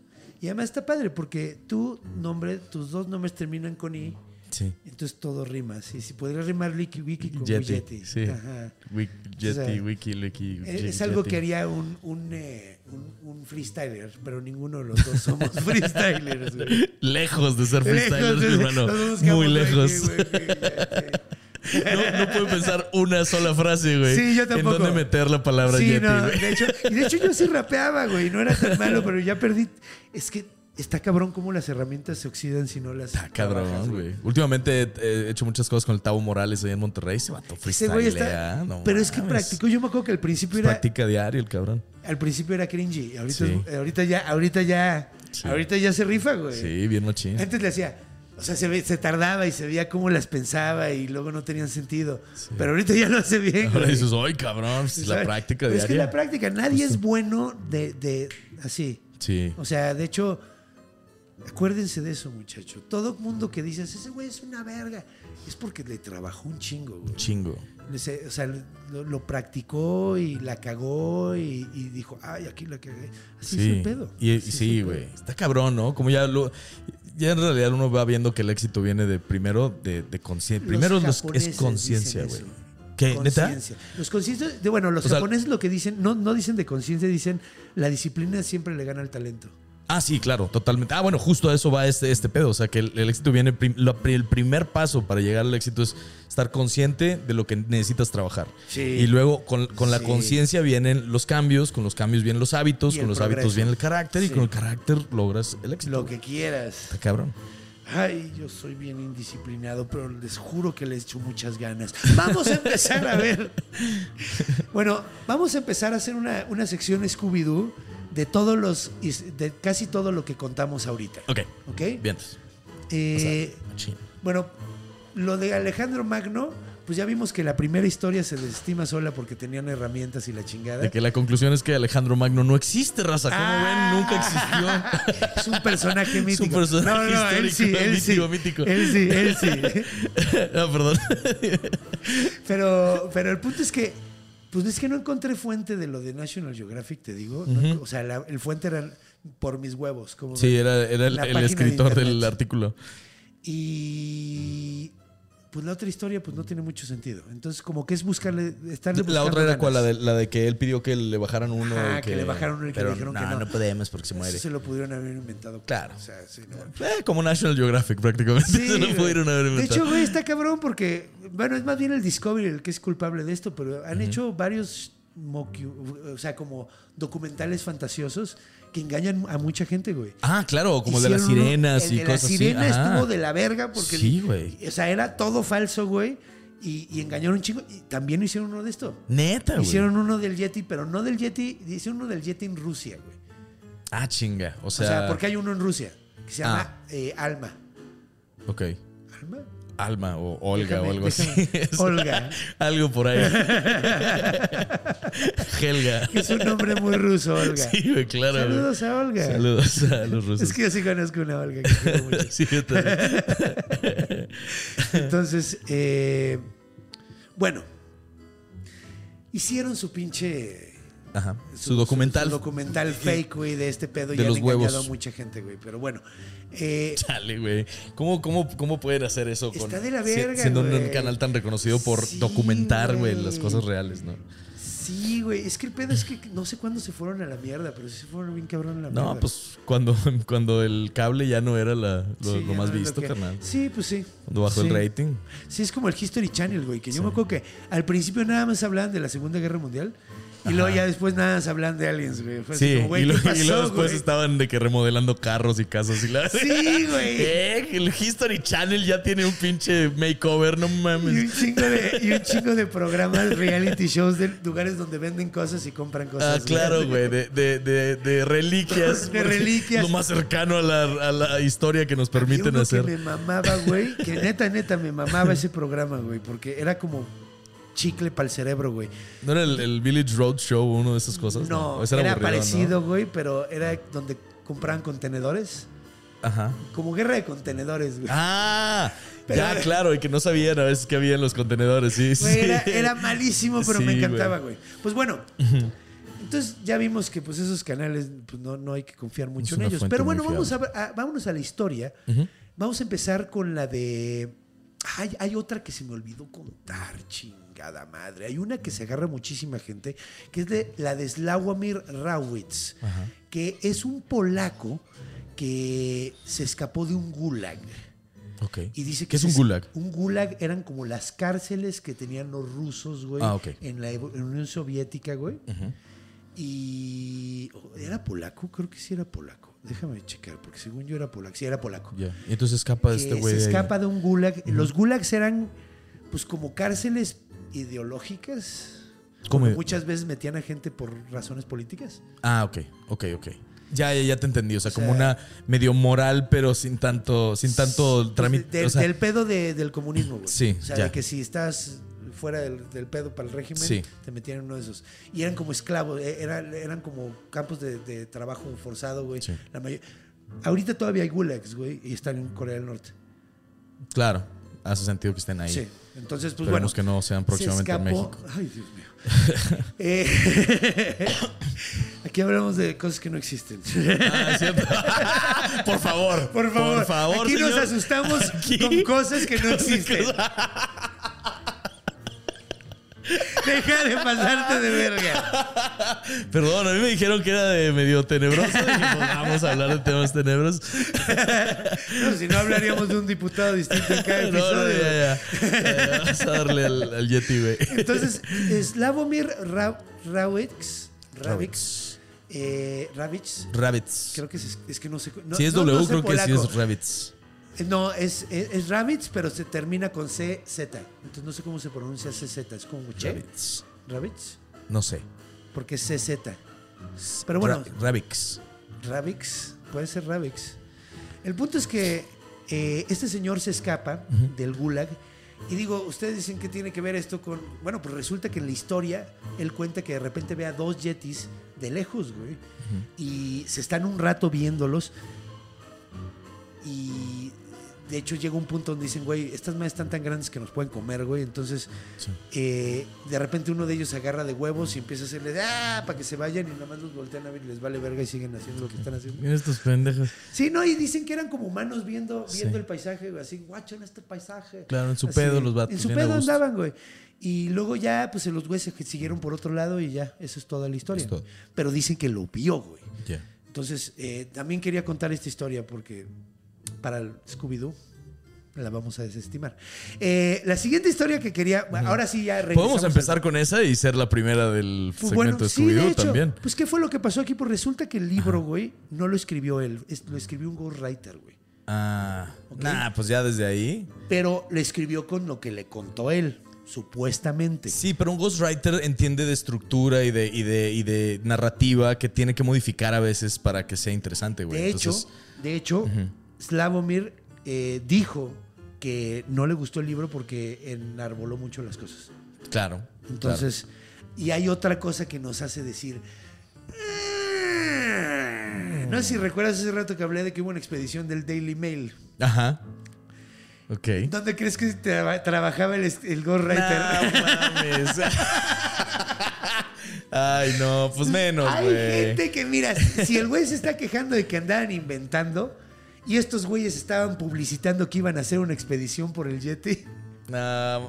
Y además está padre porque tu nombre, tus dos nombres terminan con I, Sí. entonces todo rima. Sí, sí, podría rimar Wiki Wiki con Yeti, Yeti. sí. Ajá. Wik- Yeti, O sea, Wiki, Wiki. Es, Ye- es algo que haría un, un, eh, un- un freestyler, pero ninguno de los dos somos freestylers. güey. Lejos de ser Lejos freestylers, mi hermano. Muy güey, lejos. güey, güey, ya, No, no puedo pensar una sola frase, güey. Sí, yo tampoco. En dónde meter la palabra Sí, Yeti, no, güey. de hecho, y de hecho yo sí rapeaba, güey, no era tan malo, pero ya perdí. Es que está cabrón cómo las herramientas se oxidan si no las Está cabrón, güey. Últimamente he he hecho muchas cosas con el Tavo Morales ahí en Monterrey. Se mató freestylea. está. No pero es que practicó. Yo me acuerdo que al principio era. Practica diario el cabrón. Al principio era cringy. Ahorita, Sí. ahorita ya, ahorita ya. Sí. Ahorita ya se rifa, güey. Sí, bien machín. Antes le hacía. O sea, se, ve- se tardaba y se veía cómo las pensaba y luego no tenían sentido. Pero ahorita ya lo hace bien. Ahora güey. dices, ¡ay, cabrón! pues, Es la ¿Sabes? práctica Pero Es que diaria. la práctica. Nadie es bueno de, de así. Sí. O sea, de hecho, acuérdense de eso, muchacho. Todo mundo que dices, ese güey es una verga, es porque le trabajó un chingo, güey. Chingo. Le se- O sea, lo, lo practicó y la cagó y, y dijo, ay, aquí la cagué. Así es Sí. el pedo. Y, es sí, güey. Está cabrón, ¿no? Como ya lo. Ya en realidad uno va viendo que el éxito viene de primero de, de conciencia. Primero los- es conciencia, güey. ¿Qué? ¿Neta? Los conscientes, de, bueno, los O sea- japoneses lo que dicen, no, no dicen de conciencia, dicen la disciplina siempre le gana al talento. Ah, sí, claro, totalmente. Ah, bueno, justo a eso va este, este pedo. O sea, que el, el éxito viene. prim- lo- el primer paso para llegar al éxito es estar consciente de lo que necesitas trabajar. Sí. Y luego con, con la Sí. conciencia vienen los cambios, con los cambios vienen los hábitos, con los progreso. hábitos viene el carácter y con el carácter logras el éxito. Lo que quieras. Está cabrón. Ay, yo soy bien indisciplinado, pero les juro que le echo muchas ganas. Vamos a empezar a ver. Bueno, vamos a empezar a hacer una, una sección Scooby-Doo de todos los, de casi todo lo que contamos ahorita. Ok, ¿Ok? bien. Eh, bueno, lo de Alejandro Magno, pues ya vimos que la primera historia se desestima sola porque tenían herramientas y la chingada. De que la conclusión es que Alejandro Magno no existe, raza. ¿Cómo Ah. ven? Nunca existió. Es un personaje mítico. un personaje no, no, él sí, histórico, él sí. mítico, mítico. Él sí, él sí. ah, perdón. Pero, pero el punto es que, pues es que no encontré fuente de lo de National Geographic, te digo. No o sea, la- el fuente era por mis huevos. Como Sí, era, era el, de escritor del artículo. Y pues la otra historia pues no tiene mucho sentido. Entonces como que es buscarle, estarle La otra era cuál, la de, la de que él pidió que le bajaran uno. Y que le bajaran uno y que le dijeron no, que no. no podemos porque se Eso muere. se lo pudieron haber inventado. Claro. O sea, sí, no. Eh, como National Geographic prácticamente. Sí, se lo pudieron haber De inventado. hecho, güey, está cabrón porque, bueno, es más bien el Discovery el que es culpable de esto, pero han hecho varios, o sea, como documentales fantasiosos que engañan a mucha gente, güey. ah, claro, como de las uno- sirenas el y de cosas La sirena así. Estuvo de la verga porque. Sí, güey. O sea, era todo falso, güey. Y, y engañaron un chingo. Y también hicieron uno de esto. Neta, güey. Hicieron uno del Yeti, pero no del Yeti. Hicieron uno del Yeti en Rusia, güey. Ah, chinga. O O sea, sea, porque hay uno en Rusia que se llama Ah. eh, Alma. Ok. ¿Alma? Alma o Olga Déjame- o algo así. Olga. algo por ahí. Helga. Es un nombre muy ruso, Olga. Sí, claro. Saludos a Olga. Saludos a los rusos. Es que yo sí conozco una Olga que quiero mucho. Sí, yo también. Entonces, eh, bueno, hicieron su pinche. Ajá. Su, documental. Su, documental fake, güey, de este pedo. De y han los engañado huevos. a mucha gente, güey. Pero bueno. eh, Chale, güey. ¿Cómo, cómo, ¿Cómo pueden hacer eso con Está de la verga, siendo un canal tan reconocido por Sí, documentar, güey, las cosas reales, ¿no? sí, güey. Es que el pedo es que no sé cuándo se fueron a la mierda, pero sí se fueron bien cabrón a la mierda. No, pues cuando, cuando el cable ya no era la- lo, Sí, lo ya más no lo visto, que- carnal. Sí, pues sí. Cuando bajó Sí. el rating. Sí, es como el History Channel, güey, que yo me acuerdo que al principio nada más hablaban de la Segunda Guerra Mundial y luego ya después nada más hablan de aliens, güey. Fue Sí, como, güey, y, ¿qué luego, y pasó, luego después güey? estaban de que remodelando carros y casas y la... Sí, güey. Eh, el History Channel ya tiene un pinche makeover, no Y un, mames. chingo de, y un chingo de programas, reality shows de lugares donde venden cosas y compran Ah, cosas. claro, güey, de, de, de, de reliquias. De reliquias. Lo más cercano a la, a la historia que nos permiten uno hacer. que me mamaba, güey, que neta, neta, me mamaba ese programa, güey, porque era como chicle para el cerebro, güey. ¿No era el, el Village Road Show uno de esas cosas? No, Ese era, ¿no? parecido, güey, pero era donde compraban contenedores. Ajá. Como guerra de contenedores, güey. Ah, Pero- ya, claro, y que no sabían a veces que había en los contenedores, sí, Güey, sí. era, era malísimo, pero me encantaba, güey. Pues bueno, entonces ya vimos que pues esos canales pues, no, no hay que confiar mucho Es en ellos. Pero bueno, vamos a, a- vámonos a la historia. Vamos a empezar con la de... Hay, hay otra que se me olvidó contar, chingada madre. Hay una que se agarra muchísima gente, que es de la de Slawomir Rawitz, que es un polaco que se escapó de un gulag. Ok. Y dice ¿Qué que es un gulag? Un gulag eran como las cárceles que tenían los rusos, güey, Ah, en la Unión Soviética, güey. Y oh, era polaco, creo que sí era polaco. Déjame checar, porque según yo era polaco. Sí, era polaco. Ya. Y entonces escapa de este güey. se escapa de un gulag. Los gulags eran, pues, como cárceles ideológicas. ¿Cómo? Como muchas veces metían a gente por razones políticas. Ah, ok, ok, ok. Ya, ya, ya te entendí. O sea, O como sea- una medio moral, pero sin tanto, sin tanto trámite. del, o sea, del pedo de- del comunismo, güey. Sí, O sea, ya. de que si estás fuera del, del pedo para el régimen, Sí. te metían en uno de esos. Y eran como esclavos, eh, eran, eran como campos de, de trabajo forzado, güey. Sí. La mayor- Ahorita todavía hay gulags, güey, y están en Corea del Norte. Claro, hace sentido que estén ahí. Sí. Entonces, pues Esperemos bueno. que no sean se próximamente en escapó- México. Ay, Dios mío. Eh, aquí hablamos de cosas que no existen. Ah, por favor. Por favor, Por favor, aquí nos señor. asustamos Aquí. con cosas que no existen. Deja de pasarte de verga. Perdón, a mí me dijeron que era de medio tenebroso. Y dijimos, vamos a hablar de temas tenebrosos. No, si no hablaríamos de un diputado distinto en cada no, episodio. ya, ya. Ya, Vamos a darle al, al Yeti, güey. Entonces, Slavomir Ra- Rawicz, Rawicz, eh, creo que es, es que no sé. No, si es W, no creo que sí es Rabbits. No, es, es, es Rawicz, pero se termina con CZ. Entonces no sé cómo se pronuncia CZ. Es como Che. Rabbits. Rawicz, No sé. porque es CZ. Pero bueno, Ra- Rabix. Puede ser Ravix. El punto es que eh, este señor se escapa del gulag. Y digo, ustedes dicen que tiene que ver esto con. Bueno, pues resulta que en la historia él cuenta que de repente ve a dos yetis de lejos, güey. Y se están un rato viéndolos. Y de hecho llega un punto donde dicen, güey, estas madres están tan grandes que nos pueden comer, güey. Entonces, Sí. eh, de repente uno de ellos se agarra de huevos y empieza a hacerle, ah, para que se vayan y nada más los voltean a ver y les vale verga y siguen haciendo lo que están haciendo. Mira estos pendejos. Sí, no, y dicen que eran como humanos viendo, viendo Sí. el paisaje, güey, así, guacho en este paisaje. Claro, en su Así, pedo los vatos, En su pedo andaban, güey. Y luego ya, pues los güeyes se siguieron por otro lado y ya, eso es toda la historia. Pero dicen que lo vio, güey. Ya. Entonces, eh, también quería contar esta historia porque para el Scooby-Doo la vamos a desestimar. Eh, la siguiente historia que quería, bueno, ahora sí ya Podemos al- empezar con esa y ser la primera del Pues segmento de sí, de Scooby-Doo hecho, también. Pues, ¿qué fue lo que pasó aquí? Pues resulta que el libro, güey, no lo escribió él, lo escribió un ghostwriter, güey. Ah, Ok. nah, pues ya desde ahí. Pero lo escribió con lo que le contó él, supuestamente. Sí, pero un ghostwriter entiende de estructura y de, y de, y de narrativa que tiene que modificar a veces para que sea interesante, güey. De hecho, de hecho, Slavomir eh, dijo que no le gustó el libro porque enarboló mucho las cosas. claro. Entonces, y hay otra cosa que nos hace decir. "Ah". No sé si recuerdas ese rato que hablé de que hubo una expedición del Daily Mail. Ajá. Ok. ¿Dónde crees que traba- trabajaba el, el ghostwriter? No mames. Ay, no, pues menos, Hay gente que, mira, si el güey se está quejando de que andaban inventando y estos güeyes estaban publicitando que iban a hacer una expedición por el Yeti. No,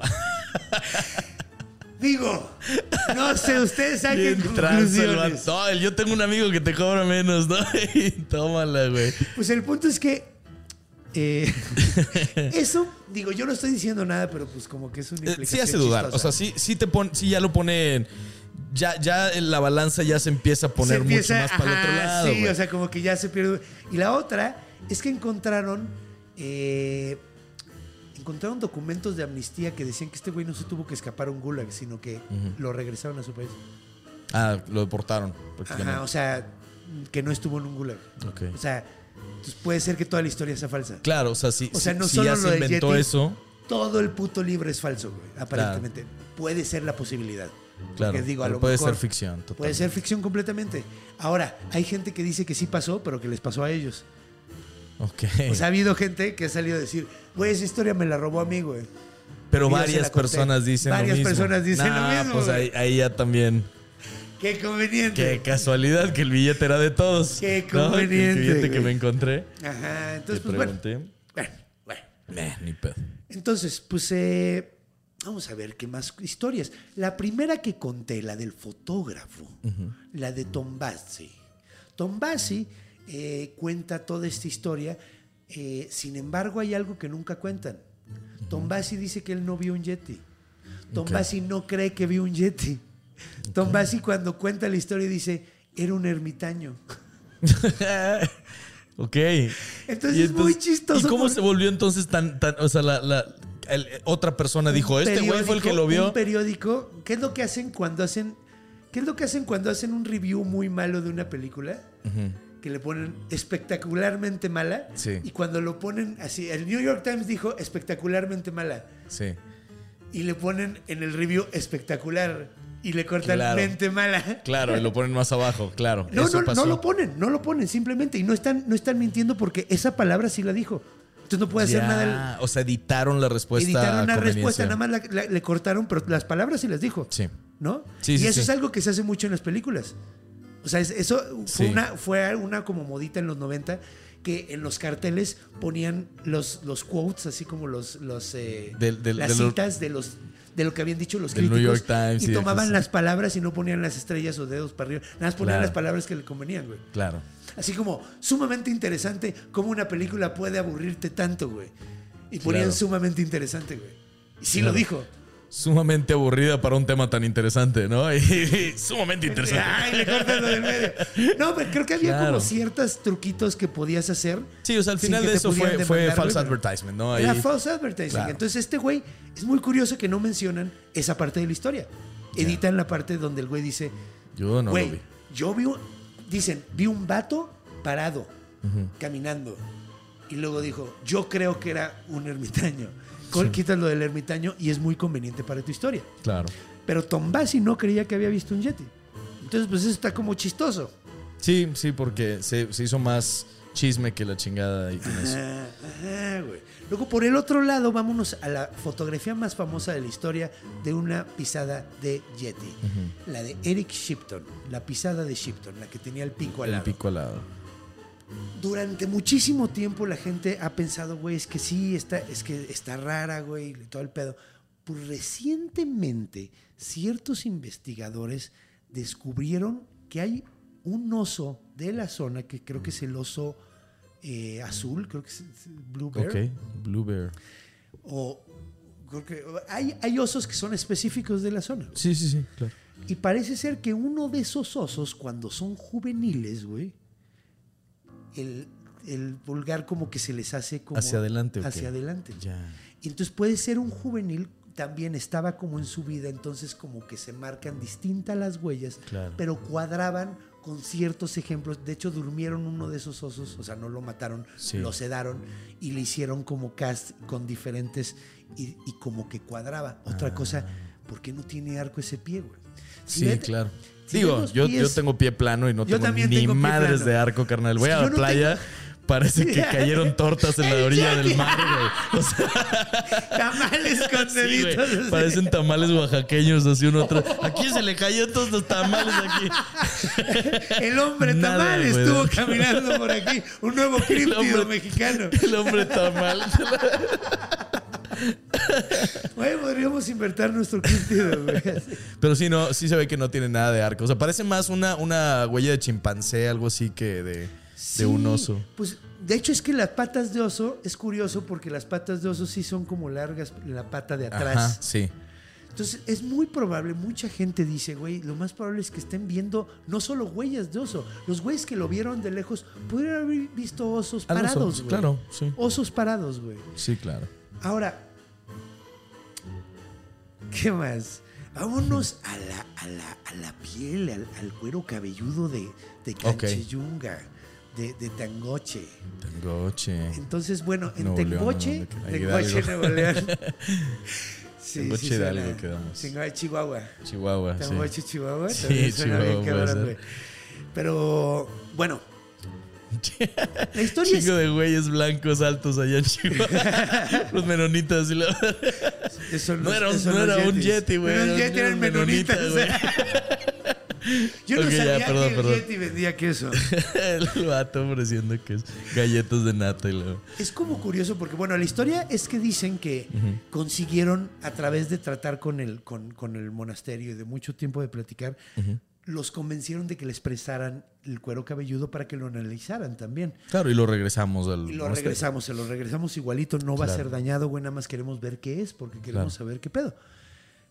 Digo, no sé, ustedes saquen conclusiones. No, yo tengo un amigo que te cobra menos, ¿no? Y tómala, güey. Pues el punto es que eh, eso, digo, yo no estoy diciendo nada, pero pues como que es una Eh, implicación Sí hace dudar. chistosa. O sea, sí, sí te pone, sí ya lo pone. Ya, ya la balanza ya se empieza a poner empieza- mucho más para el otro lado. Sí, güey. o sea, como que ya se pierde. Y la otra es que encontraron. eh, encontraron documentos de amnistía que decían que este güey no se tuvo que escapar a un gulag, sino que lo regresaron a su país. Ah, lo deportaron. Ajá, o sea, que no estuvo en un gulag. Ok. O sea, entonces puede ser que toda la historia sea falsa. Claro, o sea, si, O sea, si- no si solo ya se inventó Yeti, eso. Todo el puto libro es falso, güey, aparentemente. Puede ser la posibilidad. Claro, Porque digo, a lo puede mejor ser ficción. Puede totalmente. ser ficción completamente. Ahora, hay gente que dice que sí pasó, pero que les pasó a ellos. Ok. O sea, ha habido gente que ha salido a decir, güey, esa historia me la robó a mí, güey. pero varias personas dicen Varias lo mismo. personas dicen lo Nah, mismo, Pues ahí, ahí ya también. Qué conveniente. Qué casualidad que el billete era de todos. Qué ¿no? El conveniente, billete que me encontré. Ajá, entonces, pues bueno. pregunté. Bueno, bueno. Meh, ni pedo. Entonces, pues eh, vamos a ver qué más historias. La primera que conté, la del fotógrafo, la de Tom Bassi. Tom Bassi eh, cuenta toda esta historia, eh, sin embargo hay algo que nunca cuentan. Tom Bassi dice que él no vio un Yeti. Tom Ok. Bassi no cree que vio un Yeti. Tom Bassi cuando cuenta la historia dice, era un ermitaño. ok. Entonces es muy chistoso ¿Y cómo porque- se volvió entonces tan, tan o sea, la, la- el- otra persona dijo, este güey fue el que lo vio? Un periódico, ¿qué es lo que hacen cuando hacen qué es lo que hacen cuando hacen un review muy malo de una película? Que le ponen espectacularmente mala. Sí. Y cuando lo ponen así, el New York Times dijo espectacularmente mala. Sí. Y le ponen en el review espectacular. Y le cortan Claro. mente mala. Claro, y lo ponen más abajo, claro. No, Eso no, pasó. no lo ponen, no lo ponen, simplemente. Y no están, no están mintiendo porque esa palabra sí la dijo. Entonces no puede hacer Ya, nada. el- O sea, editaron la respuesta. editaron una respuesta, nada más la- la- le cortaron, pero las palabras sí las dijo. Sí. ¿No? Sí, y sí, eso sí. es algo que se hace mucho en las películas. O sea, es- eso fue, Sí. una, fue una como modita en los 90 que en los carteles ponían los, los quotes, así como los, los eh, Del- del- las citas de los de lo que habían dicho los Del New críticos York Times y tomaban las palabras y no ponían las estrellas o dedos para arriba, nada más ponían Claro. las palabras que le convenían, güey. Claro. Así como sumamente interesante cómo una película puede aburrirte tanto, güey. Y ponían Claro. sumamente interesante, güey. Y sí Claro. lo dijo. Sumamente aburrida para un tema tan interesante, ¿no? Y, sumamente interesante. Ay, le cortas lo del medio. No, pero creo que había Claro. como ciertos truquitos que podías hacer. Sí, o sea, al final de eso fue, fue false advertisement, ¿no? Ahí, Era false advertising. Claro. Entonces, este güey es muy curioso que no mencionan esa parte de la historia. Editan la parte donde el güey dice, yo no güey, lo vi. yo vi un, dicen, vi un vato parado, caminando. Y luego dijo, yo creo que era un ermitaño. Col- Quitas lo del ermitaño y es muy conveniente para tu historia. Claro. Pero Tom Bassi no creía que había visto un Yeti. Entonces, pues eso está como chistoso. Sí, sí, porque se, se hizo más chisme que la chingada ahí. Ajá, ajá, güey. Luego, por el otro lado, vámonos a la fotografía más famosa de la historia de una pisada de Yeti. La de Eric Shipton, la pisada de Shipton, la que tenía el pico al El pico al lado. Durante muchísimo tiempo la gente ha pensado, güey, es que sí, está, es que está rara, güey, y todo el pedo. Pues recientemente ciertos investigadores descubrieron que hay un oso de la zona, que creo que es el oso eh, azul, creo que es Blue Bear, Ok. Blue Bear. o creo que hay, hay osos que son específicos de la zona. Sí, sí, sí, claro. Y parece ser que uno de esos osos, cuando son juveniles, güey, el, el pulgar como que se les hace como... Hacia adelante. Hacia adelante. Ya. Y entonces puede ser un juvenil, también estaba como en su vida, entonces como que se marcan distintas las huellas, Claro. pero cuadraban con ciertos ejemplos. De hecho, durmieron uno de esos osos, o sea, no lo mataron, Sí. lo sedaron y le hicieron como cast con diferentes y, y como que cuadraba. Otra cosa, ¿por qué no tiene arco ese pie, güey? Si Sí, claro. Si Digo, yo, pies- yo tengo pie plano y no tengo ni tengo madres de arco, carnal. Voy a la no playa, parece que cayeron tortas en la orilla del mar, güey. O sea, Tamales con deditos. Parecen tamales oaxaqueños, así uno otro. Aquí se le cayó todos los tamales aquí. El hombre Nada, tamal güey. estuvo caminando por aquí. Un nuevo críptido mexicano. El hombre tamal. Güey, podríamos invertir nuestro críptido, güey. Pero sí, no, sí se ve que no tiene nada de arco. O sea, parece más una, una huella de chimpancé, algo así que de, Sí, de un oso. Pues de hecho es que las patas de oso es curioso porque las patas de oso sí son como largas la pata de atrás. Ajá, sí. Entonces es muy probable, mucha gente dice, güey, lo más probable es que estén viendo no solo huellas de oso, los güeyes que lo vieron de lejos pudieron haber visto osos oso, parados, güey. claro, sí. Osos parados, güey. Sí, claro. Ahora, ¿qué más? Vámonos a la, a la, a la piel, al, al cuero cabelludo de, de de, de Tangoche. Tengoche. Entonces, bueno, en Tengoche, Hidalgo. Nuevo León. Sí, Tengoche sí suena. Hidalgo quedamos. Chihuahua. Chihuahua, Tengoche, sí. Chihuahua. Sí, bien cabrón. Pero, bueno. La historia es Chingo de güeyes blancos altos allá en Chihuahua. Los menonitas. Y. Eso No era no los era un yeti, güey, No era un yeti, eran menonitas. Yo no Ok, ya, sabía perdón, que el perdón. yeti vendía queso. El vato ofreciendo que es galletas de nata y luego. Es como curioso porque, bueno, la historia es que dicen que consiguieron, a través de tratar con el, con, con el monasterio y de mucho tiempo de platicar, los convencieron de que les prestaran el cuero cabelludo para que lo analizaran también. Claro, y lo regresamos al. Y lo regresamos, se lo regresamos igualito, no va a ser dañado, güey, nada más queremos ver qué es, porque queremos Claro. saber qué pedo.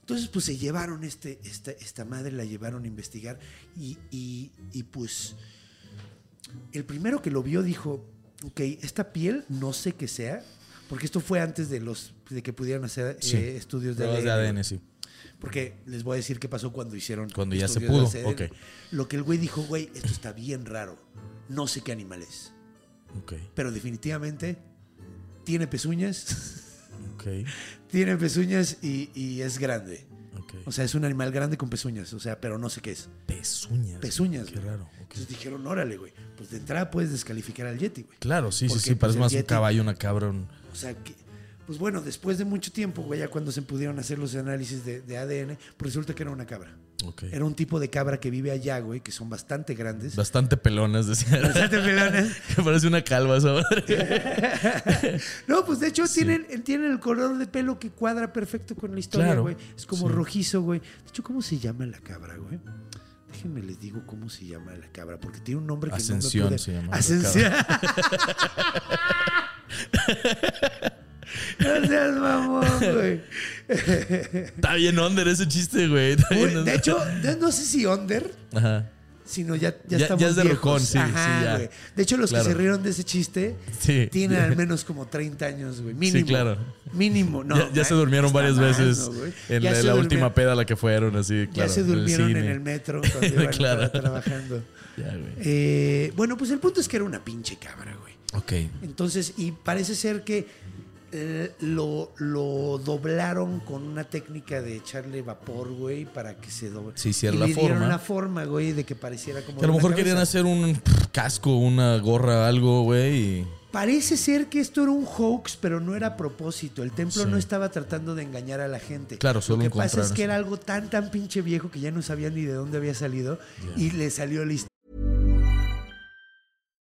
Entonces, pues se llevaron este, esta, esta madre, la llevaron a investigar y, y- y, pues el primero que lo vio dijo, ok, esta piel no sé qué sea, porque esto fue antes de los de que pudieran hacer Sí. eh, estudios de Pruebas de ADN. ADN, sí. Porque les voy a decir qué pasó cuando hicieron. Cuando ya se pudo, de ADN. ok. Lo que el güey dijo, güey, esto está bien raro. No sé qué animal es. Ok. Pero definitivamente tiene pezuñas. Ok. tiene pezuñas y, y es grande. Ok. O sea, es un animal grande con pezuñas. O sea, pero no sé qué es. pezuñas. Pezuñas. Qué güey. raro. ok. Entonces dijeron, órale, güey. Pues de entrada puedes descalificar al Yeti, güey. Claro, sí, sí, Porque, sí. pues, Parece el más un caballo, una cabra. un- O sea, que, pues bueno, después de mucho tiempo, güey, ya cuando se pudieron hacer los análisis de, de ADN, pues resulta que era una cabra. Ok. Era un tipo de cabra que vive allá, güey, que son bastante grandes. Bastante pelonas, decía. Bastante pelonas. que parece una calva esa madre. No, pues de hecho tienen, tienen el color de pelo que cuadra perfecto con la historia, Claro, güey. Es como sí. rojizo, güey. De hecho, ¿cómo se llama la cabra, güey? Déjenme les digo cómo se llama la cabra, porque tiene un nombre que Ascensión no me pude... se llama la Ascensión. no seas mamón, güey. Está bien under ese chiste, güey. Under. De hecho, no sé si under, Ajá. sino ya, ya, Ya- estamos ya es de viejos. sí, Ajá, sí, ya. güey. De hecho, los Claro. que se rieron de ese chiste Sí. tienen al menos como 30 años, güey. Mínimo. claro. Mínimo. No, ya, ya se durmieron varias veces en la, última peda a la que fueron, así, claro. ya se durmieron en el metro cuando iban Claro. trabajando. Ya, güey. Eh, bueno, pues el punto es que era una pinche cabra, güey. Ok. Entonces, y parece ser que eh, lo, lo doblaron con una técnica de echarle vapor, güey, para que se doble. Se hiciera y la le dieron forma. la forma, güey, de que pareciera como. Que a lo mejor querían hacer un casco, una gorra, algo, güey. y Parece ser que esto era un hoax, pero no era a propósito. El templo Sí. no estaba tratando de engañar a la gente. Claro, solo Lo que pasa es que era algo tan, tan pinche viejo que ya no sabían ni de dónde había salido y le salió la historia.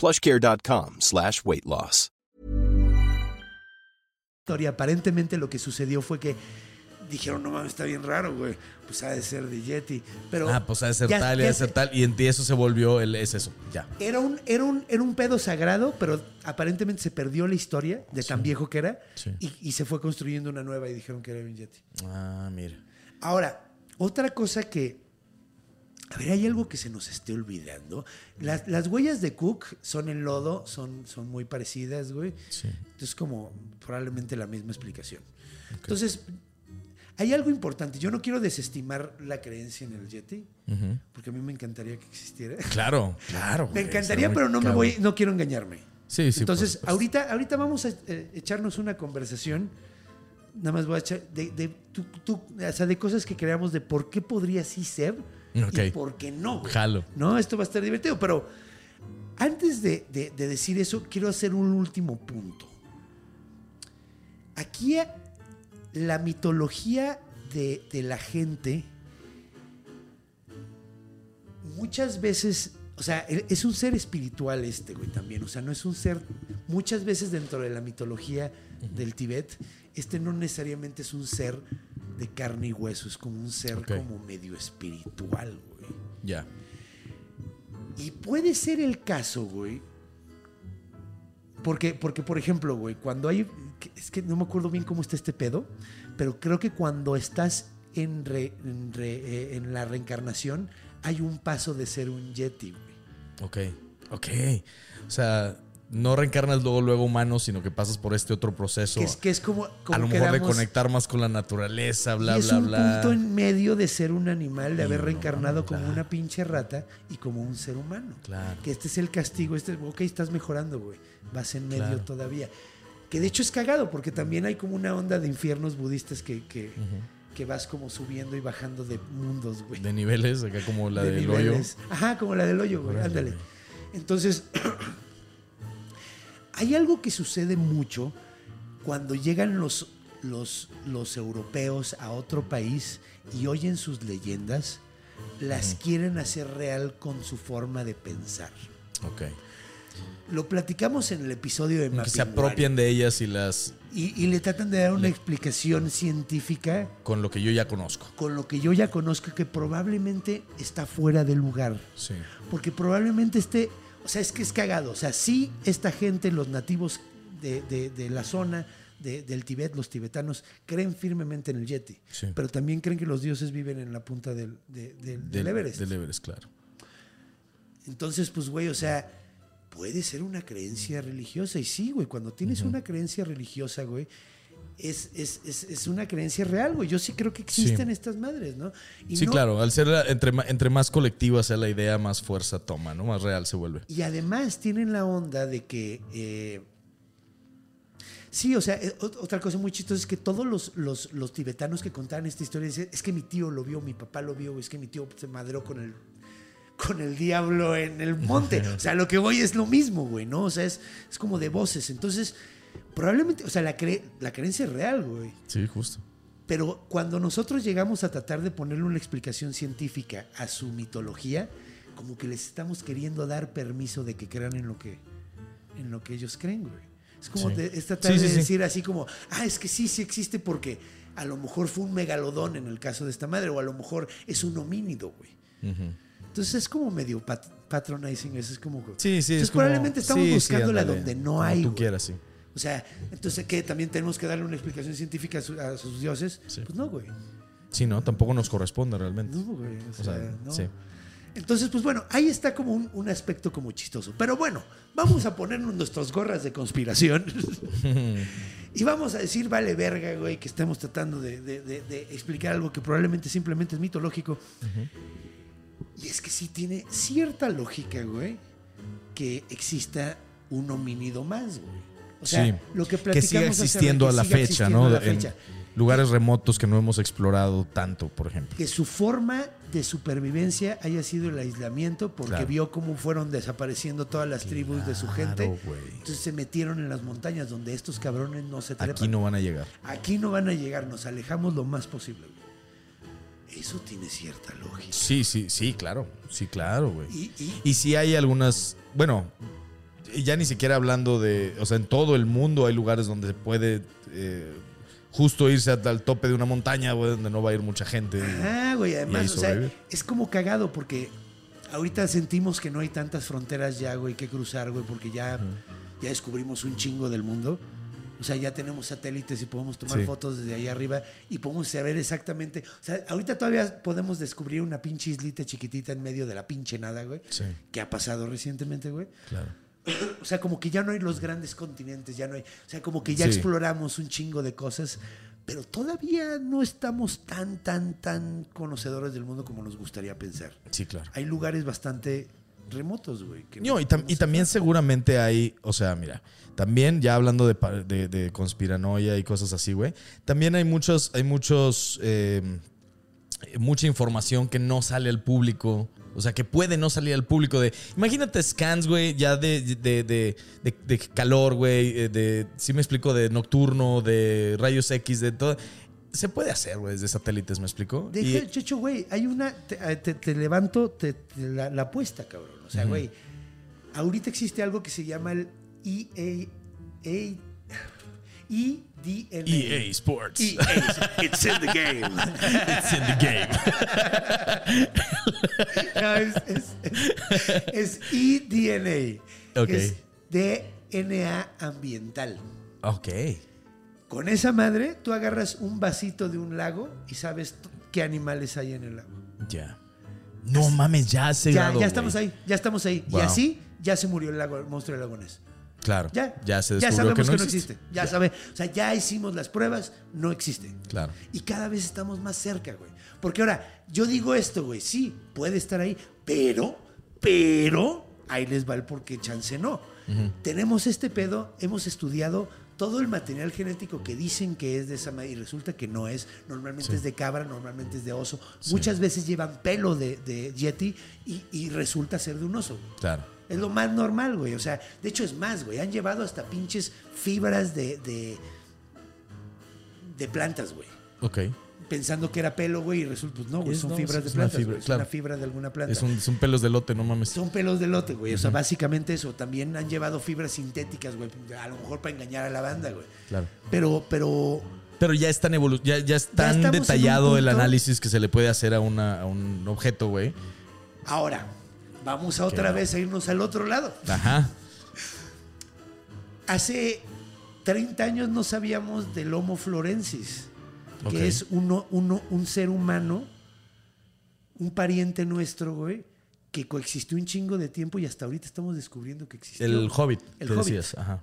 plushcare.com slash weight loss. Aparentemente lo que sucedió fue que dijeron, no mames, está bien raro, güey. Pues ha de ser de Yeti. Pero Ah, pues ha de ser ya- tal, ya ha de ser se- tal. Y en ti eso se volvió el es eso. Ya. Era un, era, un, era un pedo sagrado, pero aparentemente se perdió la historia de tan viejo que era Sí. y, y se fue construyendo una nueva y dijeron que era un Yeti. Ah, mira. Ahora, otra cosa que. A ver, hay algo que se nos esté olvidando. Las, las huellas de Cook son en lodo, son, son muy parecidas, güey. Sí. Entonces, como probablemente la misma explicación. Entonces, hay algo importante. Yo no quiero desestimar la creencia en el Yeti, porque a mí me encantaría que existiera. Claro, claro. Me encantaría, pero no me voy, no quiero engañarme. Sí, sí. Entonces, supuesto. ahorita, ahorita vamos a eh, echarnos una conversación. Nada más voy a echar de, de, tú- tú- o sea, de cosas que creamos de por qué podría sí ser y Ok. por qué no. güey. Jalo. No, esto va a estar divertido. Pero antes de, de- de decir eso, quiero hacer un último punto. Aquí eh, la mitología de, de la gente muchas veces, o sea, e- es un ser espiritual este, güey, también. O sea, no es un ser, muchas veces dentro de la mitología del Tíbet, este no necesariamente es un ser de carne y hueso, es como un ser como medio espiritual, güey. Ya. Y puede ser el caso, güey. Porque, porque, por ejemplo, güey, cuando hay. Es que no me acuerdo bien cómo está este pedo, pero creo que cuando estás en, re- en, re- eh, en la reencarnación, hay un paso de ser un yeti, güey. Ok. Ok. O sea, no reencarnas luego, luego humano, sino que pasas por este otro proceso. Que es, que es como. como a lo mejor de conectar más con la naturaleza, bla, y es bla, un bla. punto en medio de ser un animal, de Y haber reencarnado como claro. una pinche rata y como un ser humano. Claro. Que este es el castigo, este, ok, estás mejorando, güey. Vas en medio Claro. todavía. Que de hecho es cagado, porque también hay como una onda de infiernos budistas que, que, que vas como subiendo y bajando de mundos, güey. De niveles, acá como la De del hoyo. Ajá, como la del hoyo, güey. Ándale. Entonces, hay algo que sucede mucho cuando llegan los, los, los europeos a otro país y oyen sus leyendas, las quieren hacer real con su forma de pensar. Ok. Lo platicamos en el episodio de Como que se apropian de ellas y las. Y, y le tratan de dar una explicación científica con lo que yo ya conozco. con lo que yo ya conozco que probablemente está fuera de lugar. Sí. Porque probablemente esté, o sea, es que es cagado. O sea, sí, esta gente, los nativos de, de- de la zona de- del Tibet, los tibetanos, creen firmemente en el Yeti. Sí. Pero también creen que los dioses viven en la punta del, de- del- del Del, Everest. del Everest, claro. Entonces, pues, güey, o sea, puede ser una creencia religiosa. Y sí, güey, cuando tienes una creencia religiosa, güey, es, es, es, es una creencia real, güey. Yo sí creo que existen Sí. estas madres, ¿no? Y sí, no- claro. Al ser la- entre, entre más colectiva sea la idea, más fuerza toma, ¿no? Más real se vuelve. Y además tienen la onda de que. eh, sí, o sea, eh, ot- otra cosa muy chistosa es que todos los, los, los tibetanos que contaban esta historia dicen: es que mi tío lo vio, mi papá lo vio, es que mi tío se madreó con el. Con el diablo en el monte. O sea, lo que voy es lo mismo, güey, ¿no? O sea, es, es como de voces. Entonces, probablemente, o sea, la, cre- la creencia es real, güey. Sí, justo. Pero cuando nosotros llegamos a tratar de ponerle una explicación científica a su mitología, como que les estamos queriendo dar permiso de que crean en lo que, en lo que ellos creen, güey. Es como Sí. de- es tratar Sí, de sí, decir así como, ah, es que sí, sí existe porque a lo mejor fue un megalodón en el caso de esta madre, o a lo mejor es un homínido, güey. Ujú. Entonces es como medio pat- patronizing, eso es como... Sí, sí. Entonces es como- probablemente estamos sí, sí, buscándola donde no Como hay, tú güey. quieras, sí. O sea, entonces que también tenemos que darle una explicación científica a, su- a sus dioses. Sí. Pues no, güey. Sí, no, tampoco nos corresponde realmente. No, güey. O O sea, no. sí. Entonces, pues bueno, ahí está como un, un aspecto como chistoso. Pero bueno, vamos a ponernos nuestras gorras de conspiración. y vamos a decir, vale verga, güey, que estamos tratando de, de- de- de explicar algo que probablemente simplemente es mitológico. Y es que sí tiene cierta lógica, güey, que exista un homínido más, güey. O sea, Sí. lo que que platicamos siga hace existiendo a la que siga fecha, existiendo ¿no? a la En fecha. lugares remotos que no hemos explorado tanto, por ejemplo. que su forma de supervivencia haya sido el aislamiento porque Claro. vio cómo fueron desapareciendo todas las tribus de su gente. Güey. Entonces se metieron en las montañas donde estos cabrones no se trepan. Aquí no van a llegar. Aquí no van a llegar, nos alejamos lo más posible. Eso tiene cierta lógica. Sí, sí, sí, claro. Sí, claro, güey. Y, y- Y sí hay algunas, bueno, y ya ni siquiera hablando de, o sea, en todo el mundo hay lugares donde se puede eh, justo irse hasta el tope de una montaña, güey, donde no va a ir mucha gente. Ah, güey, además, o sea, es como cagado porque ahorita sentimos que no hay tantas fronteras ya, güey, que cruzar, güey, porque ya, ya descubrimos un chingo del mundo. O sea, ya tenemos satélites y podemos tomar Sí. fotos desde ahí arriba y podemos saber exactamente. O sea, ahorita todavía podemos descubrir una pinche islita chiquitita en medio de la pinche nada, güey. Sí. Que ha pasado recientemente, güey. Claro. O sea, como que ya no hay los grandes continentes, ya no hay. O sea, como que ya Sí. exploramos un chingo de cosas, pero todavía no estamos tan, tan, tan conocedores del mundo como nos gustaría pensar. Sí, claro. Hay lugares bastante remotos, güey. No, y, tam- podemos y también seguramente hay, o sea, mira, también ya hablando de, pa- de- de conspiranoia y cosas así, güey, también hay muchos, hay muchos, eh, mucha información que no sale al público. O sea, que puede no salir al público de... Imagínate scans, güey, ya de, de, de, de- calor, güey, eh, de... Sí me explico, de nocturno, de rayos X, de todo. Se puede hacer, güey, desde satélites, ¿me explico? De Y- hecho, Checho, güey, hay una. Te, eh, te- te levanto te- la, la apuesta, cabrón. O sea, güey, ahorita existe algo que se llama el EA. E EDNA. EA E Sports. EA, it's in the game. It's in the game. No, es, es, es, es eDNA. Ok. Es DNA ambiental. ok. Con esa madre, tú agarras un vasito de un lago y sabes qué animales hay en el lago. Ya. No mames, ya se Ya, ya estamos ahí, ya estamos ahí. Y así ya se murió el lago, el monstruo del lago Ness. Claro. Ya, Ya se ya sabemos que no existe. Ya, sabe, o sea, ya hicimos las pruebas, no existe. Claro. Y cada vez estamos más cerca, güey. Porque ahora, yo digo esto, güey, sí, puede estar ahí, pero, pero, ahí les va el por qué chance no. Tenemos este pedo, hemos estudiado todo el material genético que dicen que es de esa manera y resulta que no es. Normalmente Sí. es de cabra, normalmente es de oso. Muchas veces llevan pelo de, de yeti y, y resulta ser de un oso. Claro. Es lo más normal, güey. O sea, de hecho es más, güey. Han llevado hasta pinches fibras de, de, de plantas, güey. Ok. Pensando que era pelo, güey, y resulta, pues no, güey, son no, fibras de plantas. fibra, es claro. una fibra de alguna planta. Es un- son pelos de lote, no mames. Son pelos de lote, güey. O sea, básicamente eso. También han llevado fibras sintéticas, güey. A lo mejor para engañar a la banda, güey. Claro. Pero, pero. Pero ya es tan ya, ya es tan detallado el análisis que se le puede hacer a, una, a un objeto, güey. Ahora, vamos a otra vez a irnos al otro lado. Ajá. Hace 30 años no sabíamos del Homo florensis, que es uno, uno, un ser humano, un pariente nuestro, güey, que coexistió un chingo de tiempo y hasta ahorita estamos descubriendo que existió. El Hobbit, El que Hobbit. decías. Ajá.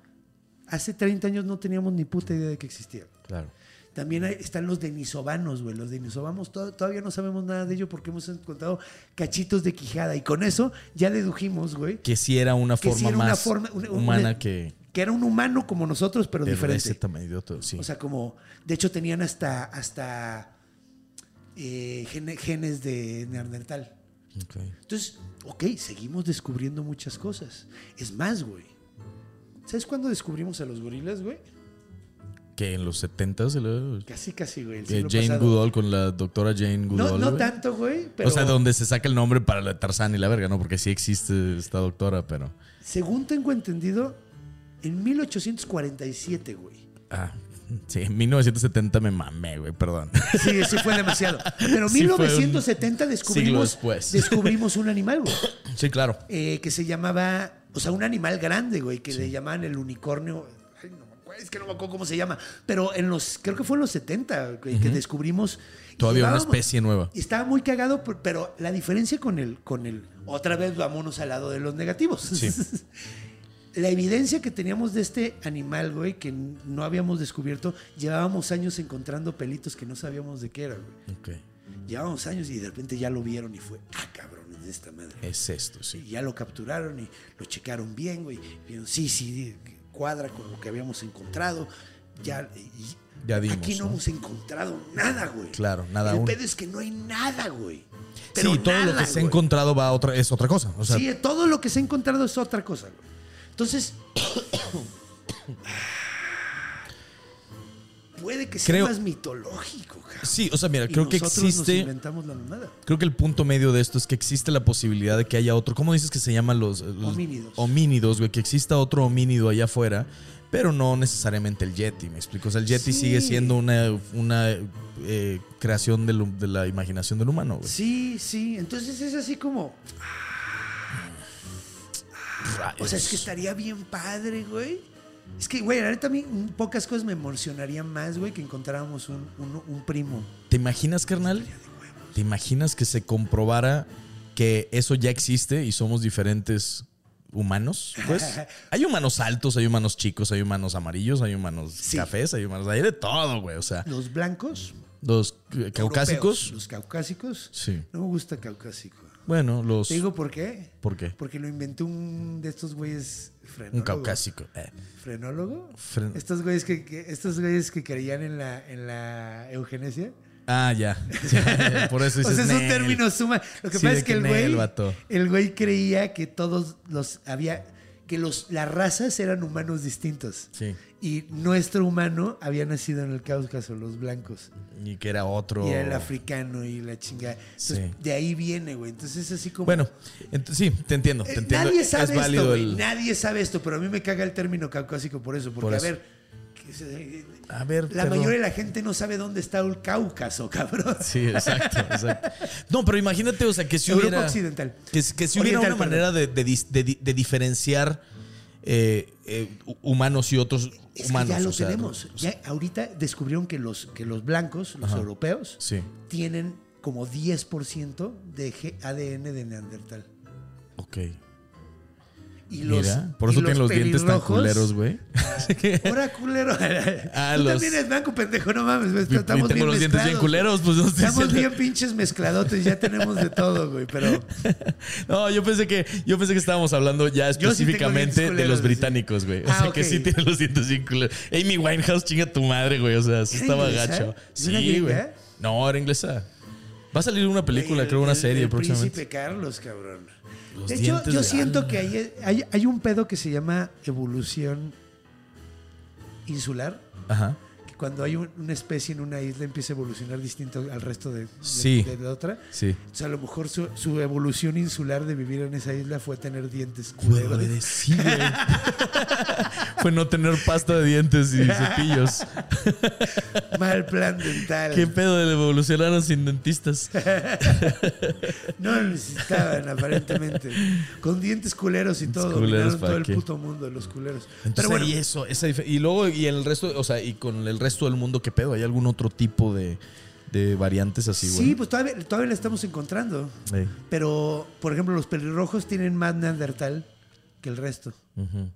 Hace 30 años no teníamos ni puta idea de que existía. Claro. También hay- están los denisovanos, güey. Los denisovanos to- todavía no sabemos nada de ello porque hemos encontrado cachitos de quijada. Y con eso ya dedujimos, güey, Que sí era una sí forma era una más forma- una- una- humana que que era un humano como nosotros, pero de diferente. ese tamaño. sí. O sea, como, de hecho tenían hasta, hasta eh, gene- genes de Neandertal. Ok. Entonces, ok, seguimos descubriendo muchas cosas. Es más, güey. ¿Sabes cuándo descubrimos a los gorilas, güey? Que en los 70 se lo... Casi, casi, güey. Jane pasado. Goodall con la doctora Jane Goodall. No, tanto, güey, pero O sea, donde se saca el nombre para la Tarzán y la verga, ¿no? Porque sí existe esta doctora, pero... según tengo entendido, en 1847, güey. Ah, sí, en 1970 me mamé, güey, perdón. Sí, sí fue demasiado. Pero en Sí fue un 1970 siglo descubrimos, después. descubrimos un animal, güey. sí, claro. eh, que se llamaba, o sea, un animal grande, güey, que le llamaban el unicornio. Es que no me acuerdo cómo se llama, pero en los, creo que fue en los 70 güey, que descubrimos. y Todavía una especie nueva. y estaba muy cagado, pero la diferencia con el, con el, otra vez vámonos al lado de los negativos. Sí. La evidencia que teníamos de este animal, güey, que no habíamos descubierto, llevábamos años encontrando pelitos que no sabíamos de qué era, güey. Ok. Llevábamos años y de repente ya lo vieron y fue, ah, cabrones de esta madre. Es esto, Y sí. ya lo capturaron y lo checaron bien, güey. Vieron, sí, sí, cuadra con lo que habíamos encontrado. Ya, y Ya dimos, aquí no, ¿no? hemos encontrado nada, güey. Claro, nada El aún. pedo es que no hay nada, güey. Pero sí, todo lo que se ha encontrado va a otra, es otra cosa. O sea, sí, todo lo que se ha encontrado es otra cosa, güey. Entonces, puede que sea Creo- más mitológico, cabrón. sí, o sea, mira, Y creo que nos existe. inventamos la mamada. Creo que el punto medio de esto es que existe la posibilidad de que haya otro. ¿Cómo dices que se llaman los, los Homínidos. Homínidos, güey. Que exista otro homínido allá afuera, pero no necesariamente el Yeti, ¿me explico? O sea, el Yeti Sí. sigue siendo una, una eh, creación de la imaginación del humano, güey. Sí, sí. Entonces es así como. O sea, es que estaría bien padre, güey. Es que, güey, neta a mí pocas cosas me emocionarían más, güey, que encontráramos un, un- un primo. ¿Te imaginas, carnal? ¿Te imaginas que se comprobara que eso ya existe y somos diferentes humanos? Pues hay humanos altos, hay humanos chicos, hay humanos amarillos, hay humanos Sí. cafés, hay humanos. Hay de todo, güey. O sea, Los blancos. los eh, caucásicos. europeos, Los caucásicos. Sí. No me gusta caucásico. Bueno, los. ¿Te digo por qué? ¿Por qué? Porque lo inventó un de estos güeyes frenólogo. Un caucásico. eh. ¿Frenólogo? Fren- Estos güeyes que, que- estos güeyes que creían en la, en la eugenesia. Ah, ya. Por eso O dices sea, es un término suma. Lo que Sí, pasa es que que el güey, vato. el güey creía que todos los había, que los, las razas eran humanos distintos. Sí. Y nuestro humano había nacido en el Cáucaso, los blancos. Y que era otro. Y era el africano y la chingada. Entonces, Sí. de ahí viene, güey. Entonces es así como. Bueno, ent- sí, te entiendo. Te Eh, entiendo. Nadie es sabe esto, válido güey. el. Nadie sabe esto, pero a mí me caga el término caucásico por eso. Porque, Por a ver, se- A ver, la mayoría de la gente no sabe dónde está el Cáucaso, cabrón. Sí, exacto, exacto. No, pero imagínate, o sea, que si Europa hubiera. occidental. Que, que si hubiera Oriental, una manera de, de dis- de di- de diferenciar eh, eh, hu- humanos y otros Es humanos. que ya lo o sea, tenemos. Ya ahorita descubrieron que los, que los blancos, los Ajá. europeos, Sí. tienen como 10% de ADN de Neandertal. Ok. Y los, Mira, por y eso tienen los dientes tan culeros, güey. Ahora culero. Ah, Tú los- también eres blanco, pendejo, no mames. güey, Y- y Estamos tengo bien los dientes bien culeros, pues, no Estamos diciendo- bien pinches mezcladotes, ya tenemos de todo, güey. Pero No, yo pensé que yo pensé que estábamos hablando ya sí específicamente de los británicos, güey. O Ah, sea, que sí tiene los dientes bien culeros. Amy Winehouse, chinga tu madre, güey. O sea, sí ¿Era estaba inglesa? gacho. ¿No era Sí, güey. No, era inglesa. Va a salir una película, el- creo, una el- serie el próximamente. Príncipe Carlos, cabrón. Los de hecho, yo de siento que hay, hay, hay un pedo que se llama evolución insular. Ajá. Cuando hay un- una especie en una isla empieza a evolucionar distinto al resto de, de- Sí. de la otra. Sí. O sea, a lo mejor su, su evolución insular de vivir en esa isla fue tener dientes culeros. sí. Fue no tener pasta de dientes y cepillos. Mal plan dental. ¿Qué pedo de evolucionaron sin dentistas? No lo necesitaban, aparentemente. Con dientes culeros y todo. culeros, Dominaron ¿para todo el qué? puto mundo, los culeros. Entonces, Pero bueno, y eso, esa y luego, y el resto, o sea, y con el resto del mundo, ¿qué pedo? ¿Hay algún otro tipo de, de variantes así, güey? sí, pues todavía, todavía la estamos encontrando. Pero, por ejemplo, los pelirrojos tienen más neandertal que el resto. Ujú.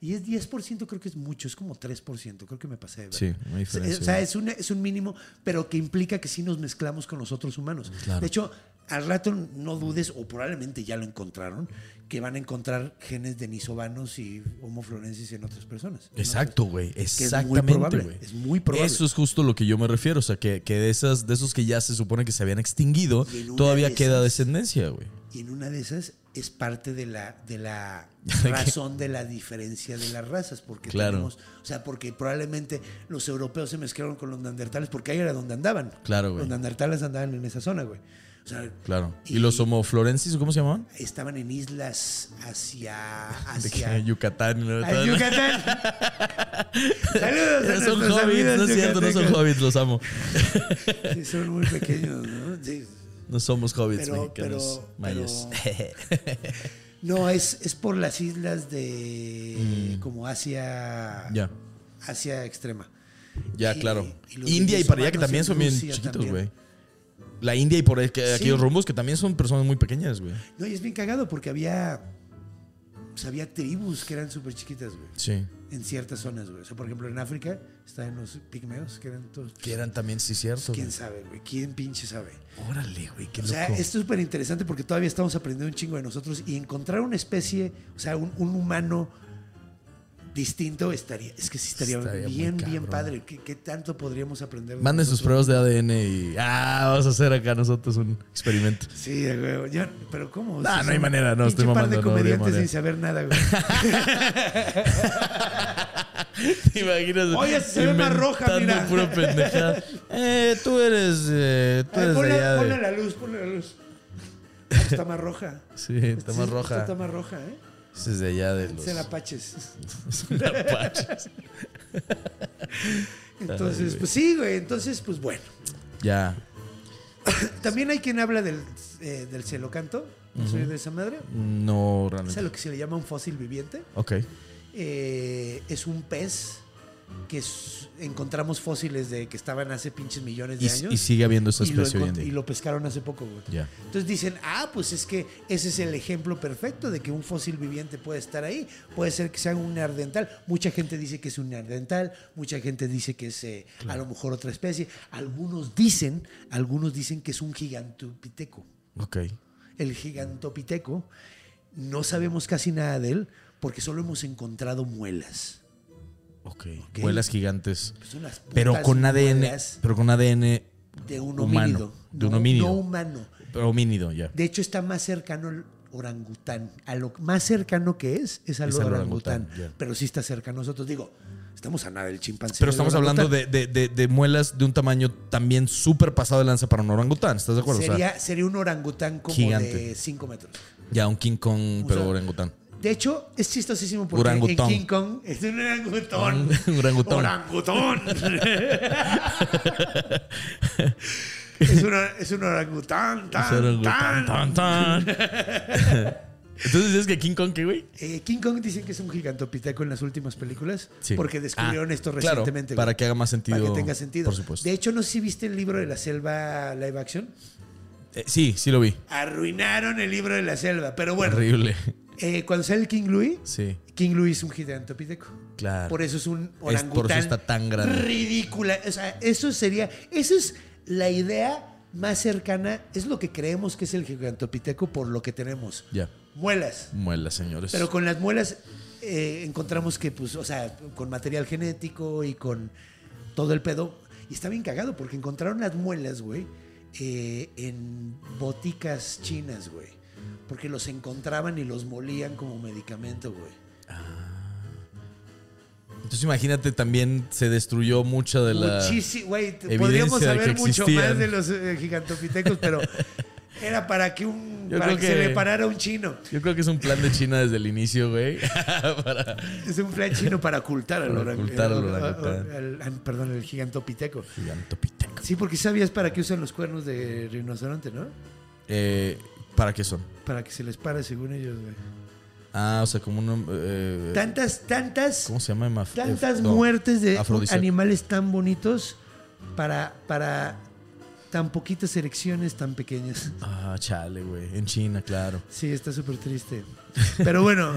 Y es 10%, creo que es mucho, es como 3%, creo que me pasé. de ver. Sí, una diferencia. O sea, es un, es un mínimo, pero que implica que sí nos mezclamos con los otros humanos. Claro. De hecho, al rato no dudes, o probablemente ya lo encontraron, que van a encontrar genes denisovanos y homoflorensis en otras personas. Exacto, güey. muy Exactamente, probable, güey. es muy probable. Eso es justo lo que yo me refiero. O sea, que, que de, esas, de esos que ya se supone que se habían extinguido, todavía de queda esas- descendencia, güey. Y en una de esas es parte de la, de la razón de la diferencia de las razas. Porque Claro. tenemos, o sea, porque probablemente los europeos se mezclaron con los neandertales porque ahí era donde andaban. Claro, güey. Los neandertales andaban en esa zona, güey. O sea, Claro. ¿Y, los homoflorensis, cómo se llamaban? estaban en islas hacia. De hacia Yucatán. y lo- a Yucatán. Saludos a Son hobbits, no es cierto, no son hobbits, los amo. Sí, son muy pequeños, ¿no? Sí. No somos hobbits Pero- mexicanos, pero- mayas. No, es, es por las islas de. como Asia. Mm. ya. Asia extrema. Ya, Y- claro. y India y para allá que también son bien Rusia chiquitos, güey. La India y por ahí- que- Sí. aquellos rumbos que también son personas muy pequeñas, güey. No, y es bien cagado porque había. O sea, había tribus que eran súper chiquitas, güey. Sí. En ciertas zonas, güey. O sea, por ejemplo, en África estaban los pigmeos, que eran todos. Que eran también, sí, cierto. ¿Quién güey. sabe, güey? ¿Quién pinche sabe? Órale, güey, qué O loco. sea, es súper interesante porque todavía estamos aprendiendo un chingo de nosotros y encontrar una especie, o sea, un, un humano distinto estaría, es que sí estaría, bien, bien padre. ¿Qué, qué tanto podríamos aprender? de Manden sus pruebas de ADN y. Ah, vamos a hacer acá nosotros un experimento. Sí, güey. Yo- pero ¿cómo? Nah, Si no hay manera, no, estoy par de mamando, no habría comediantes manera. sin saber nada, güey. ¿Te imaginas? Oye, se ve más roja, mira. pendejada. Eh, tú eres. Eh, tú Ay, eres de ponle, allá. de- ponle la luz, ponle la luz. Está más roja. Sí, está Sí, más roja. Está más roja, ¿eh? Ese es de allá de los. Son apaches. Apaches. Entonces, pues sí, güey. Entonces, pues bueno. Ya. También hay quien habla del, eh, del celocanto. ¿No soy de esa madre? No, Es a realmente. lo que se le llama un fósil viviente. Ok. Eh, es un pez que encontramos fósiles de que estaban hace pinches millones de Y, años. y sigue habiendo esa especie hoy en encont- y día. lo pescaron hace poco, güey. Entonces dicen, ah, pues es que ese es el ejemplo perfecto de que un fósil viviente puede estar ahí. Puede ser que sea un neandertal. Mucha gente dice que es un neandertal, mucha gente dice que es eh, a lo mejor otra especie. Algunos dicen, algunos dicen que es un gigantopiteco. Ok. El gigantopiteco, no sabemos casi nada de él porque solo hemos encontrado muelas. Ok. Muelas gigantes. Pues son las Pero con ADN. Pero con ADN. de un humano, homínido. de un homínido. No humano. Pero homínido, ya. De hecho, está más cercano al orangután. A lo más cercano que es, es al Es orangután. Pero sí está cerca a nosotros. Digo, estamos a nada del chimpancé. Pero estamos hablando de, de- de- de muelas de un tamaño también súper pasado de lanza para un orangután. ¿Estás de acuerdo? O sea, Sería, sería un orangután como Gigante. de 5 metros. ya un King Kong, O pero sea, orangután. De hecho, es chistosísimo porque Orangutón. en King Kong es un orangutón. Un orangutón. Orangutón. es, una- es un orangután. Tan, Es orangután, tan. tan. Entonces dices que King Kong, ¿qué, güey? Eh, King Kong dicen que es un gigantopiteco en las últimas películas Sí. porque descubrieron Ah, esto claro, recientemente. para que haga más sentido. Para que tenga sentido. Por supuesto. De hecho, no sé si viste el libro de la selva live action. Eh, sí, sí lo vi. Arruinaron el libro de la selva. Pero bueno, Horrible. Eh, cuando sale el King Louis, Sí, King Louis es un gigantopiteco. claro. Por eso es un por eso orangután. está tan grande. Ridícula. O sea, eso sería. Eso es la idea más cercana. Es lo que creemos que es el gigantopiteco por lo que tenemos. Ya. Muelas. Muelas, señores. Pero con las muelas eh, encontramos que, pues, o sea, con material genético y con todo el pedo. Y está bien cagado porque encontraron las muelas, güey, eh, en boticas chinas, güey. Porque los encontraban y los molían como medicamento, güey. Entonces imagínate, también se destruyó mucha de la... Muchísimo, güey. Podríamos saber que mucho más de los eh, gigantopitecos, pero era para que un Yo para creo que, se que- le parara un chino. Yo creo que es un plan de China desde el inicio, güey. Para- Es un plan chino para ocultar al eh, orangután. perdón, el gigantopiteco. Gigantopiteco. Sí, porque sabías para qué usan los cuernos de rinoceronte, ¿no? Eh, ¿Para qué son? Para que se les pare según ellos, güey. Ah, o sea, como un... eh, Tantas, tantas, ¿Cómo se llama? Maf- tantas eh, no, muertes de animales tan bonitos para, para tan poquitas erecciones tan pequeñas. Ah, chale, güey. En China, claro. Sí, está súper triste. Pero bueno.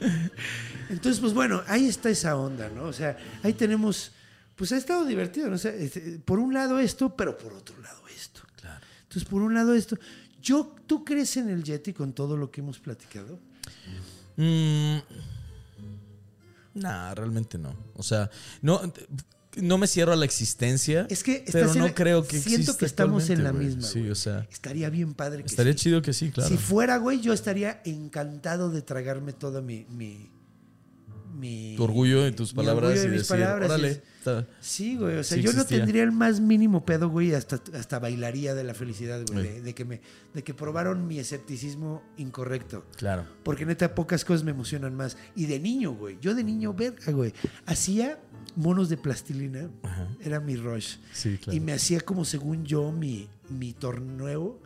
Entonces, pues bueno, ahí está esa onda, ¿no? O sea, ahí tenemos, pues ha estado divertido, ¿no? O sea, este, por un lado esto, pero por otro lado esto. Claro. Entonces, por un lado esto. Yo, ¿Tú crees en el Yeti con todo lo que hemos platicado? Mm, nah, realmente no. O sea, no, no me cierro a la existencia. Es que pero no la- creo que siento que estamos en la güey. misma. Sí, o sea, estaría bien padre que estaría sí. chido que sí, claro. Si fuera, güey, yo estaría encantado de tragarme toda mi. mi, mi- tu orgullo y tus palabras y y mis decir, palabras, órale, es- está- Sí, güey. O sea, Sí yo no tendría el más mínimo pedo, güey. Hasta, hasta bailaría de la felicidad, güey. Sí. De, de que me, de que probaron mi escepticismo incorrecto. claro. Porque neta, pocas cosas me emocionan más. Y de niño, güey. Yo de niño, verga, güey. Hacía monos de plastilina. Ajá. Era mi rush. Sí, claro. Y me hacía como según yo mi, mi torneo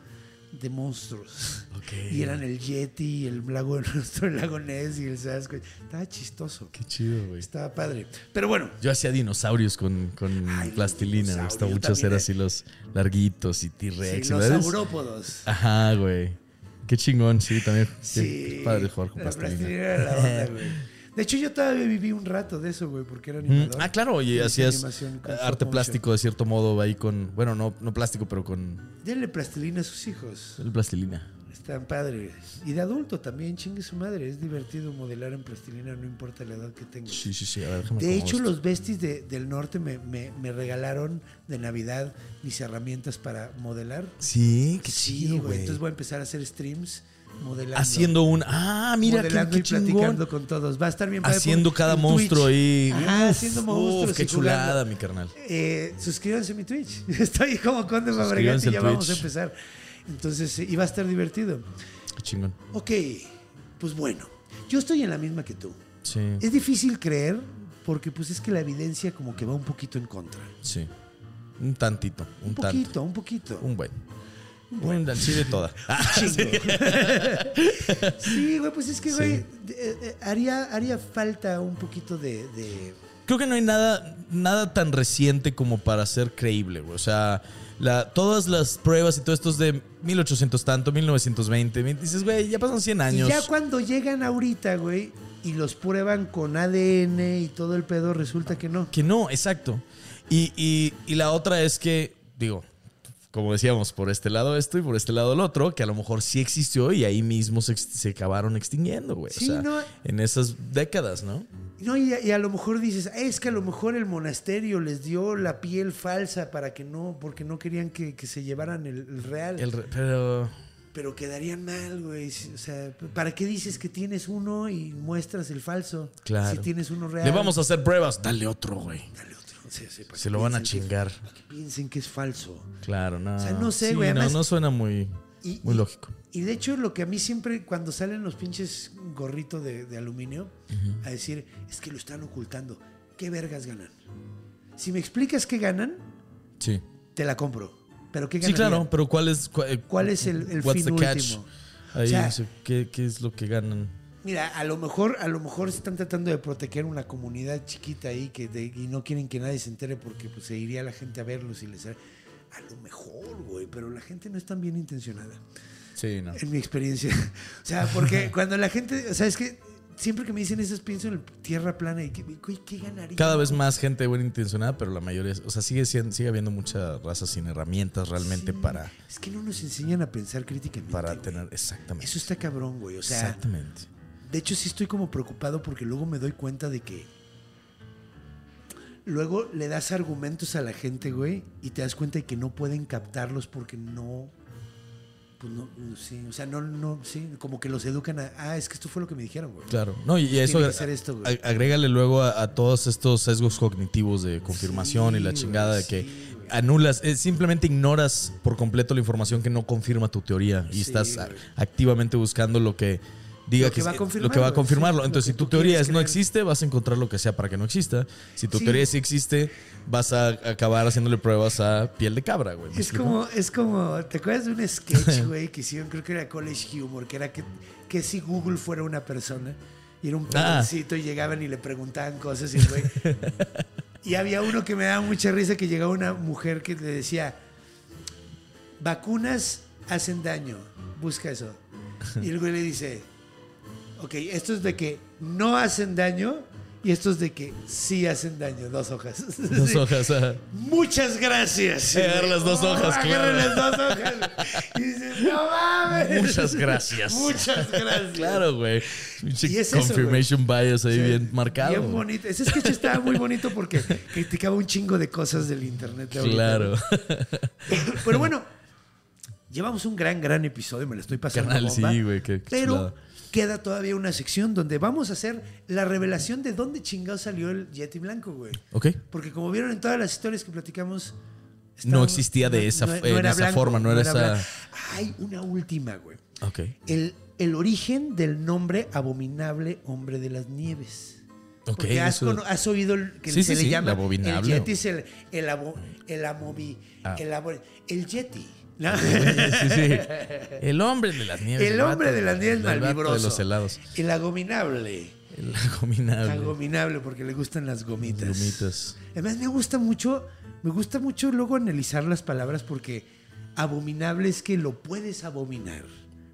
de monstruos. Ok. Y eran el Yeti, el lago, nuestro lago Ness y el Sasquatch. Estaba chistoso. Qué chido, güey. Estaba padre. Pero bueno, Yo hacía dinosaurios con, con Ay, plastilina. Me dinosaurio, gusta yo mucho hacer así los larguitos y T-Rex. sí, los ¿verdad? saurópodos. Ajá, güey. Qué chingón, sí, también. Sí. qué padre jugar con la plastilina. era la onda, güey. De hecho, yo todavía viví un rato de eso, güey, porque era Mm, animador. Ah, claro, y hacías arte plástico de cierto modo ahí con. Bueno, no, no plástico, pero con Denle plastilina a sus hijos. el plastilina. Están padres. Y de adulto también, chingue su madre. Es divertido modelar en plastilina, no importa la edad que tengas. Sí, sí, sí. A ver, déjame De hecho, esto. los besties de- del norte me, me- me regalaron de Navidad mis herramientas para modelar. Sí, qué sí, güey. Entonces voy a empezar a hacer streams modelando. Haciendo un. Ah, mira, qué, modelando qué y platicando con todos. Va a estar bien padre Haciendo cada monstruo ahí. Uf, haciendo monstruos. uf, qué chulada, mi carnal. Eh, suscríbanse a mi Twitch. Estoy como Conde Fabregat y ya vamos a empezar. Entonces, eh, iba a estar divertido. Qué chingón. Ok, pues bueno, yo estoy en la misma que tú. Sí, Es difícil creer porque pues es que la evidencia como que va un poquito en contra. sí. Un tantito, un, Un tanto. poquito, un poquito. Un buen. Un sí de toda. Ah, sí, güey, pues es que, güey, eh, eh, haría, haría falta un poquito de... de- Creo que no hay nada, nada tan reciente como para ser creíble, güey. O sea, la, todas las pruebas y todo esto es de 1800 tanto, 1920. Dices, güey, ya pasan 100 Y años. ya cuando llegan ahorita, güey, y los prueban con ADN y todo el pedo, resulta que no. Que no, exacto. Y, y- y la otra es que, digo, como decíamos, por este lado esto y por este lado el otro, que a lo mejor sí existió y ahí mismo se, acabaron extinguiendo, güey. Sí, o sea, no. en esas décadas, ¿no? No, y, a- y a lo mejor dices, "Ah, es que a lo mejor el monasterio les dio la piel falsa para que no, porque no querían que, que se llevaran el, el real. El re- pero Pero quedarían mal, güey. O sea, ¿para qué dices que tienes uno y muestras el falso? Claro. Si tienes uno real. le vamos a hacer pruebas. Dale otro, güey. Dale otro. Sí, sí, Se que lo van a que- chingar. para que piensen que es falso. Claro, no. O sea, no sé, Sí, güey, no, suena muy, Y- muy lógico. Y de hecho, lo que a mí siempre, cuando salen los pinches gorritos de, de aluminio, a decir, es que lo están ocultando. ¿Qué vergas ganan? Si me explicas qué ganan, Sí. te la compro. Pero ¿qué Sí, ganarían? claro, pero ¿cuál es, eh, ¿Cuál es el, el what's fin the catch? último? Ahí, O sea- o sea, ¿qué, qué es lo que ganan? Mira, a lo mejor, a lo mejor están tratando de proteger una comunidad chiquita ahí que de- y no quieren que nadie se entere porque pues, se iría la gente a verlos y les a lo mejor, güey, pero la gente no es tan bien intencionada, Sí, no. en mi experiencia. o sea, porque cuando la gente, o sea, es que siempre que me dicen eso pienso en el tierra plana y que, güey, ¿qué ganaría? Cada vez más gente buena intencionada, pero la mayoría, o sea, sigue siendo, sigue habiendo mucha raza sin herramientas realmente Sí, para, Es que no nos enseñan a pensar críticamente. para güey. tener, exactamente. Eso está cabrón, güey. O sea, exactamente. De hecho, sí estoy como preocupado porque luego me doy cuenta de que luego le das argumentos a la gente, güey, y te das cuenta de que no pueden captarlos porque no. Pues no, sí, o sea, no, no, sí, como que los educan a, ah, es que esto fue lo que me dijeron, güey. Claro. No, y eso ser esto, güey. ag- agrégale luego a, a todos estos sesgos cognitivos de confirmación Sí, y la güey, chingada de que sí, anulas, eh, simplemente ignoras por completo la información que no confirma tu teoría y estás güey. activamente buscando lo que diga Lo que va a sí- confirmarlo, lo que va a confirmarlo. sí, Entonces, que si tu teoría es no creer. existe, vas a encontrar lo que sea para que no exista. Si tu Sí. teoría sí existe, vas a acabar haciéndole pruebas a piel de cabra, güey. ¿Me Es como, es como, ¿te acuerdas de un sketch, güey, que hicieron, creo que era College Humor, que era que, que si Google fuera una persona y era un Ah. pedoncito y llegaban y le preguntaban cosas y el güey... y había uno que me daba mucha risa que llegaba una mujer que le decía, vacunas hacen daño, busca eso. Y el güey le dice, ok, esto es de que no hacen daño y esto es de que sí hacen daño, dos hojas. Dos Sí. hojas. ajá. Muchas gracias. Agarra las dos hojas, agarra claro. las dos hojas. Y dices, no mames. Muchas gracias. Muchas gracias. Claro, güey. Y es eso, confirmation bias ahí O sea, bien marcado. Bien bonito. Ese sketch estaba muy bonito porque criticaba un chingo de cosas del internet. de. Claro. Pero bueno, llevamos un gran, gran episodio. Me lo estoy pasando. Bomba. sí, güey, Pero. Queda todavía una sección donde vamos a hacer la revelación de dónde chingado salió el Yeti Blanco, güey. Ok. Porque como vieron en todas las historias que platicamos... No existía de esa- en esa forma, no era esa-. Hay una última, güey. Ok. El, el origen del nombre abominable hombre de las nieves. Porque has, eso- cono- has oído el- que Sí, se sí, le sí, llama el abominable. el Yeti es el el abo- el amobi- Ah. el abo- el Yeti. sí. El hombre de las nieves. El hombre de las nieves el malvibroso. de los helados. El abominable. El abominable. Abominable porque le gustan las gomitas. Gomitas. Además me gusta mucho, me gusta mucho luego analizar las palabras porque abominable es que lo puedes abominar.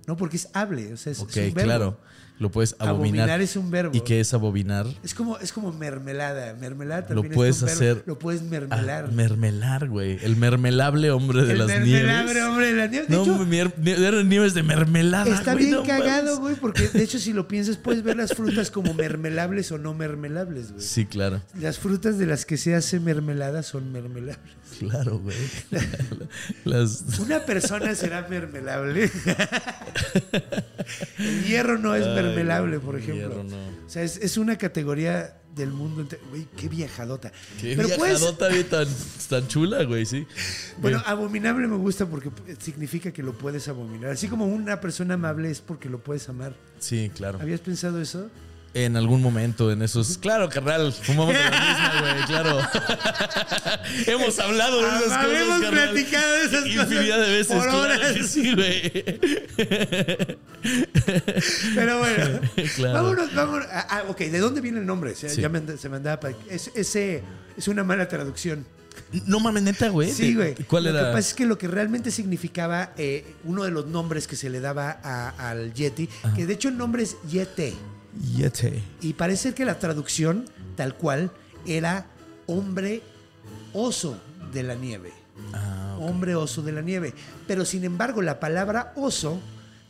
No, porque es hable, o sea, es, es Ok, un verbo. claro. Lo puedes abominar. Abominar es un verbo. ¿Y qué es abominar? Es como, es como mermelada. Mermelada Lo también puedes es un verbo. hacer. Lo puedes mermelar. Ah, mermelar, güey. El mermelable hombre de El las mermelable nieves. hombre de las nieves. De No, hecho, eran nieves de mermelada. Está güey, bien no cagado, güey, porque de hecho si lo piensas puedes ver las frutas como mermelables o no mermelables, güey. Sí, claro. Las frutas de las que se hace mermelada son mermelables. Claro, güey. Las. Una persona será mermelable. El hierro no es mermelable, por el ejemplo. hierro no. O sea, es, es una categoría del mundo entero. Güey, qué viajadota. Qué Pero puedes- viajadota, tan, tan chula, güey, sí. Bueno, Güey, abominable me gusta porque significa que lo puedes abominar. Así como una persona amable es porque lo puedes amar. sí, claro. ¿Habías pensado eso? En algún momento, en esos. Claro, carnal, fumamos de la misma, güey, claro. Hemos hablado de esas Ah, cosas. hemos carnal. platicado de esas cosas Infinidad de veces, por horas. sí, güey. Pero bueno, Claro. vámonos, vámonos. Ah, ah, ok, ¿de dónde viene el nombre? Sí. Ya me se me andaba. Es, ese es una mala traducción. No mames, neta, güey. Sí, güey. ¿Cuál lo era? que pasa es que lo que realmente significaba eh, uno de los nombres que se le daba a- al Yeti, que de hecho el nombre es Yete. Yete. Y parece que la traducción, tal cual, era hombre oso de la nieve. Ah. Hombre oso de la nieve. Pero sin embargo, la palabra oso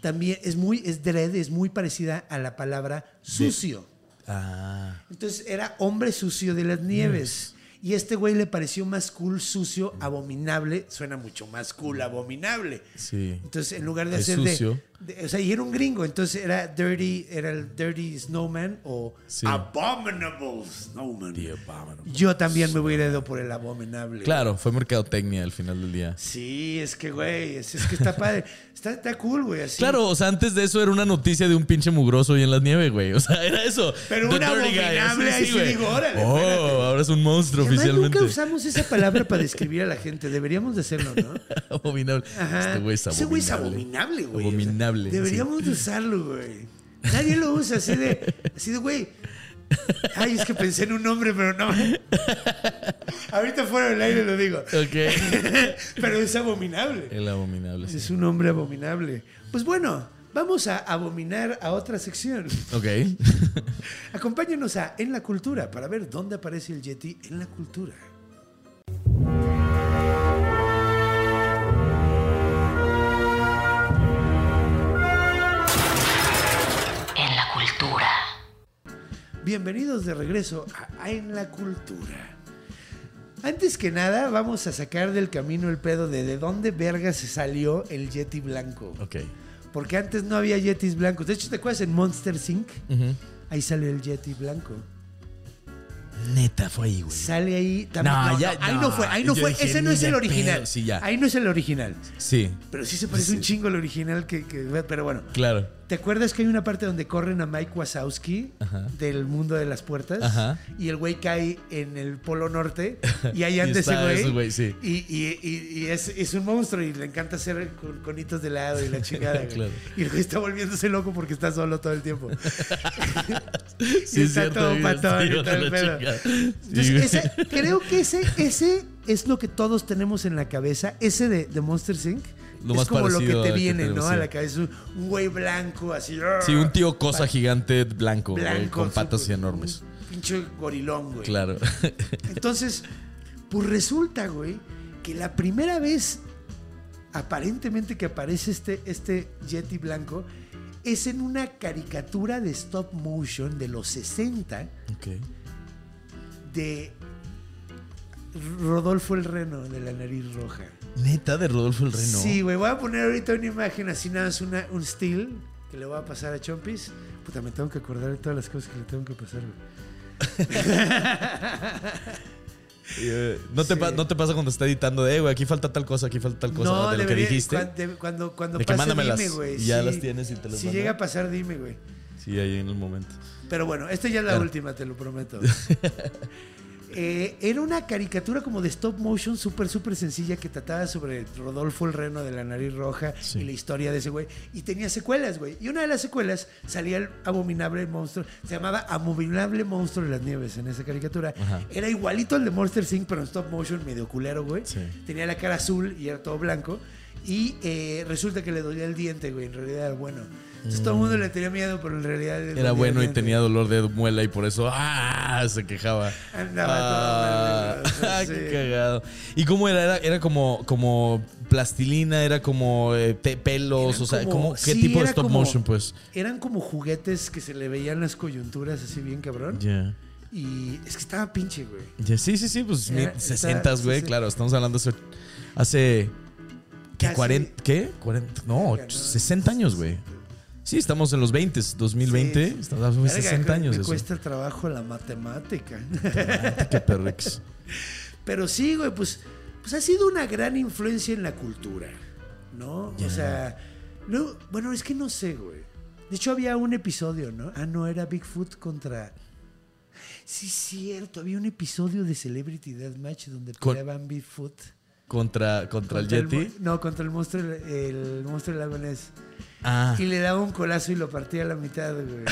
también es muy, es dread, es muy parecida a la palabra sucio. Ah. Entonces era hombre sucio de las nieves. Y este güey le pareció más cool, sucio, abominable. Suena mucho más cool, abominable. Sí. Entonces, en lugar de hacer de, O sea, y era un gringo. Entonces era Dirty, era el Dirty Snowman o Sí. Abominable Snowman. The Abominable. Yo también me hubiera ido por el abominable. Claro, fue mercadotecnia al final del día. Sí, es que, güey, es, es que está padre. Está, está cool, güey. así. Claro, o sea, antes de eso era una noticia de un pinche mugroso ahí en la nieve, güey. O sea, era eso. Pero The un abominable, ahí sí güey. digo, órale, Oh, espérate. ahora es un monstruo Y además oficialmente. nunca usamos esa palabra para describir a la gente. Deberíamos de hacerlo, ¿no? abominable. Ajá. Este güey es Ese güey es abominable. abominable, güey. O deberíamos de usarlo, güey. Nadie lo usa así de, así de, güey. Ay, es que pensé en un nombre, pero no. Ahorita fuera del aire lo digo. Ok. Pero es abominable. El abominable, sí. Es un hombre abominable. Pues bueno, vamos a abominar a otra sección. Ok. Acompáñenos a En la Cultura para ver dónde aparece el Yeti en la cultura. Bienvenidos de regreso a, En la Cultura. Antes que nada, vamos a sacar del camino el pedo de de dónde verga se salió el Yeti blanco. Ok. Porque antes no había Yetis blancos. De hecho, ¿te acuerdas en Monster Inc? Ahí salió el Yeti blanco. Neta, fue ahí, güey. Sale ahí también. No, No, ya- no, ahí no, fue, ahí no fue. dije, Ese no es el original. pedo, sí, ya. Ahí no es el original. Sí, Pero sí se parece un chingo al original que, que- Pero bueno. claro. ¿Te acuerdas que hay una parte donde corren a Mike Wazowski Ajá. del mundo de las puertas? Ajá. Y el güey cae en el Polo Norte y ahí anda ese güey. ese güey, sí. Y, y- y- y es, es un monstruo y le encanta hacer con, conitos de helado y la chingada. Claro. Y el güey está volviéndose loco porque está solo todo el tiempo. Sí, y es está cierto, todo patón y todo el pedo. Sí, Entonces, ese- creo que ese, ese es lo que todos tenemos en la cabeza. Ese de, de Monster Inc. Lo es más como lo que te que viene, ¿no? A sí. la cabeza. Un, güey blanco, así. Sí, un tío cosa gigante blanco, güey, con patas súper- enormes. Un pinche gorilón, güey. Claro. Entonces, pues resulta, güey, que la primera vez, aparentemente que aparece este, este Yeti blanco, es en una caricatura de stop motion de los 60 Ok. de Rodolfo el Reno de la nariz roja. Neta de Rodolfo el Reno. Sí, güey, voy a poner ahorita una imagen así, nada más una, un still que le voy a pasar a Chompis. Puta, me tengo que acordar de todas las cosas que le tengo que pasar, güey. Eh, ¿no, te Sí. pa- ¿No te pasa cuando está editando de, eh, güey, aquí falta tal cosa, aquí falta tal cosa de lo que dijiste? cuando, cuando De que pase, mándamelas dime, güey. ya sí. las tienes y te las Si llega a pasar, dime, güey. Sí, ahí en el momento. Pero bueno, esta ya es la Claro. última, te lo prometo. Eh, era una caricatura como de stop motion súper, súper sencilla que trataba sobre Rodolfo el Reno de la nariz roja Sí. y la historia de ese güey. Y tenía secuelas, güey. Y una de las secuelas salía el abominable monstruo. Se llamaba Abominable Monstruo de las Nieves en esa caricatura. Ajá. Era igualito al de Monster Inc., pero en stop motion, medio culero, güey. Sí. Tenía la cara azul y era todo blanco. Y eh, resulta que le dolía el diente, güey. En realidad era bueno. Entonces todo el mundo le tenía miedo, pero en realidad. Era bueno y tenía dolor de muela y por eso ¡ah! se quejaba. Andaba Ah, todo mal, qué cagado. ¿Y cómo era? Era, era como, como plastilina, era como eh, te- pelos, Eran o sea, como- ¿cómo- ¿qué sí, tipo de stop como- motion, pues? Eran como juguetes que se le veían las coyunturas así bien cabrón. Ya. Y es que estaba pinche, güey. Sí, sí, sí, pues Era- 60 está- güey, sí, sí. claro, estamos hablando hace, hace ¿qué, Casi. 40, ¿qué? 40, no, Verga, no. 60 años, güey. Sí, estamos en los 20, 2020, Sí. estamos hace Verga, 60 años Me eso. cuesta trabajo la matemática. Qué perrex. Pero sí, güey, pues, pues ha sido una gran influencia en la cultura, ¿no? O sea, no, bueno, es que no sé, güey. De hecho, había un episodio, ¿no? Ah, no, era Bigfoot contra... Sí, cierto, había un episodio de Celebrity Deathmatch donde peleaban Bigfoot. Contra, contra, el Yeti. no, contra el monstruo, el monstruo del lago Ness. Ah, Y le daba un colazo y lo partía a la mitad, güey.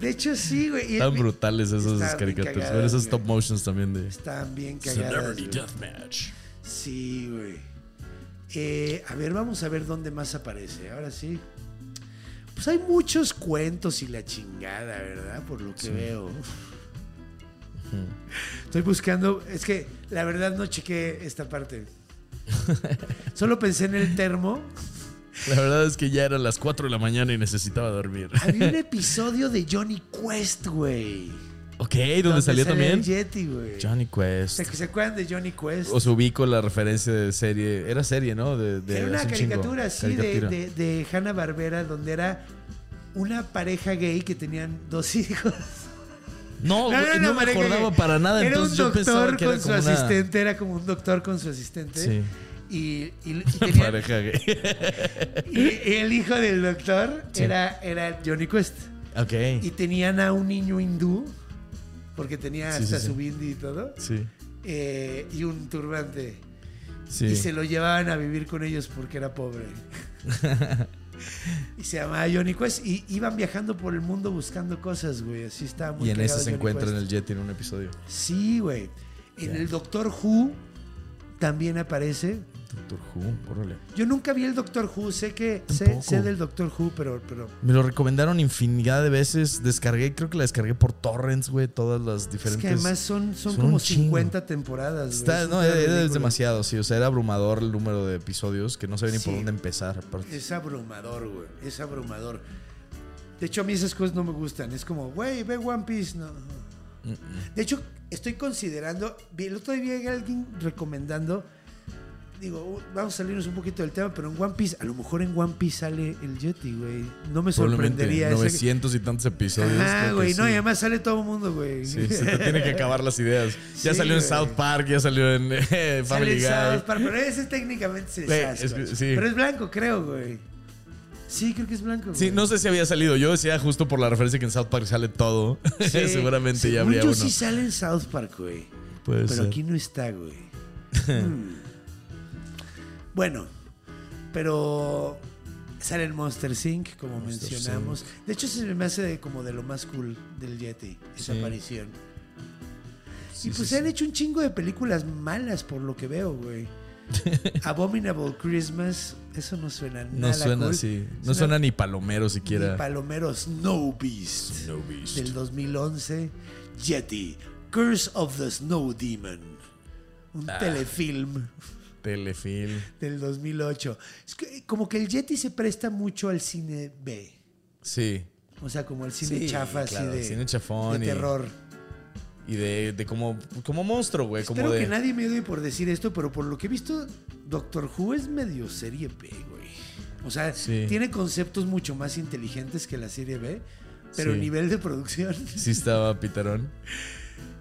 De hecho, sí, güey. Están brutales esas caricaturas. cagadas, esos stop motions también de Estaban bien cagadas. Celebrity güey. Deathmatch. Sí, güey. Eh, a ver, vamos a ver dónde más aparece. Ahora sí. Pues hay muchos cuentos y la chingada, ¿verdad? Por lo que veo. Estoy buscando. Es que la verdad no chequé esta parte. Solo pensé en el termo. La verdad es que ya eran las 4 de la mañana y necesitaba dormir. Había un episodio de Johnny Quest, güey. Ok, ¿dónde salió salía también? el Yeti, güey. Johnny O Quest. se acuerdan de Johnny Quest. Os ubico la referencia de serie. Era serie, ¿no? De, de era una caricatura así de, de, de Hanna Barbera donde era una pareja gay que tenían dos hijos. No, güey, no, me pareja acordaba gay. para nada. Era entonces un yo pensaba doctor que era con su como una asistente, era como un doctor con su asistente. Sí. Y, y, y tenía- pareja gay. y- y el hijo del doctor Sí. era, era Johnny Quest. ok. Y tenían a un niño hindú, porque tenía Sí, hasta sí, su bindi y todo, Sí. eh, y un turbante. Sí. Y se lo llevaban a vivir con ellos porque era pobre. y se llamaba Johnny Quest. Y iban viajando por el mundo buscando cosas, güey. Así estaba muy Y en ese se Johnny encuentra en el Yeti en un episodio. Sí, güey. En el Doctor Who también aparece. Doctor Who, órale. Yo nunca vi el Doctor Who. Sé que sé, sé del Doctor Who, pero, pero Me lo recomendaron infinidad de veces. Descargué, creo que la descargué por torrents, güey. Todas las es diferentes. que además son, son, son como un chingo. 50 temporadas. güey. Está- Es no, es, es demasiado, sí. O sea, era abrumador el número de episodios que no sabía ni por dónde empezar. aparte. Es abrumador, güey. Es abrumador. De hecho, a mí esas cosas no me gustan. Es como, güey, ve One Piece. No. De hecho, estoy considerando. El otro día alguien recomendando. Digo, vamos a salirnos un poquito del tema, pero en One Piece, a lo mejor en One Piece sale el Yeti, güey. No me sorprendería. ese- 900 y tantos episodios. Que güey. No, sí. y además sale todo el mundo, güey. Sí, se te tiene que acabar las ideas. Ya Sí, salió en. South Park, ya salió en eh, Family Guy. South Park, pero ese técnicamente es Güey, Sasquatch. es que- sí. Pero es blanco, creo, güey. Sí, creo que es blanco. Sí, güey. no sé si había salido. Yo decía justo por la referencia que en South Park sale todo. Sí, Seguramente ya habría yo uno. sí sale en South Park, güey. Puede Pero ser. aquí no está, güey. Hmm. Bueno, pero sale en Monster Inc., como Monster mencionamos. De hecho, se me hace de- como de lo más cool del Yeti, esa Sí. aparición. Sí, y pues sí, se han hecho un chingo de películas malas, por lo que veo, güey. Abominable Christmas, eso no suena No nada suena cool. así. No Suena suena ni palomero siquiera. Ni Palomero Snow Beast Snow Beast. del 2011. Yeti, Curse of the Snow Demon. Un Ah. telefilm Telefilm. del 2008. Es que, como que el Yeti se presta mucho al cine B. Sí. O sea, como el cine Sí, chafa, claro, así de, cine chafón de terror. Y de, de como, como monstruo, güey. Como Espero de. que nadie me odie por decir esto, pero por lo que he visto, Doctor Who es medio serie B, güey. O sea, Sí. tiene conceptos mucho más inteligentes que la serie B, pero Sí. el nivel de producción. Sí estaba Pitarón.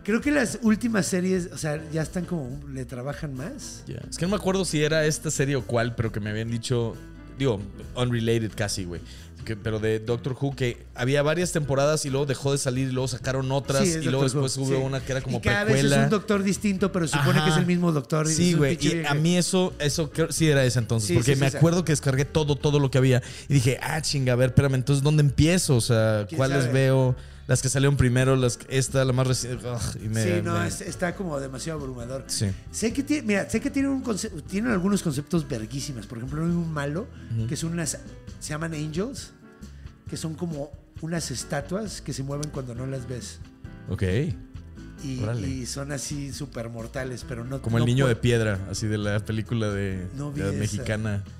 Creo que las últimas series, o sea, ya están como, le trabajan más. Ya. Es que no me acuerdo si era esta serie o cuál, pero que me habían dicho digo, unrelated casi, güey. Que- pero de Doctor Who, que había varias temporadas y luego dejó de salir y luego sacaron otras Sí, y luego Doctor después hubo sí. una que era como y cada vez es precuela. un doctor distinto, pero supone Ajá. que es el mismo doctor. Sí, güey. Y a mí eso, eso creo- sí era ese entonces. Sí, porque me acuerdo que descargué todo, todo lo que había. Y dije, ah, chinga, a ver, espérame, entonces, ¿dónde empiezo? O sea, ¿Quién ¿cuáles sabe? veo? Las que salieron primero, las que- esta, la más reciente. sí, no, me- es- está como demasiado abrumador. Sí. Sé que tiene, mira, sé que tiene un conce- tienen algunos conceptos verguísimas. Por ejemplo, hay un malo que son unas, se llaman angels, que son como unas estatuas que se mueven cuando no las ves. Ok. Y, son así súper mortales, pero no Como el no niño de piedra, así de la película de, No de la mexicana. ¿No viste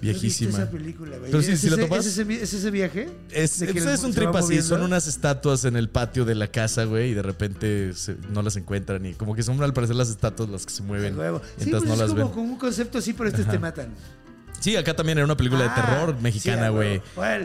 Viejísima. esa película, güey? Pero sí, ¿Es sí la ese- topas. ¿Es ese, ¿Es ese viaje? Es, ¿De que pues el- es un trip así, son unas estatuas en el patio de la casa, güey, y de repente se- no las encuentran. Y como que son al parecer las estatuas las que se mueven. Sí, pues no es las como ven. con un concepto así, pero estos te matan. Sí, acá también era una película Ah, de terror mexicana, güey.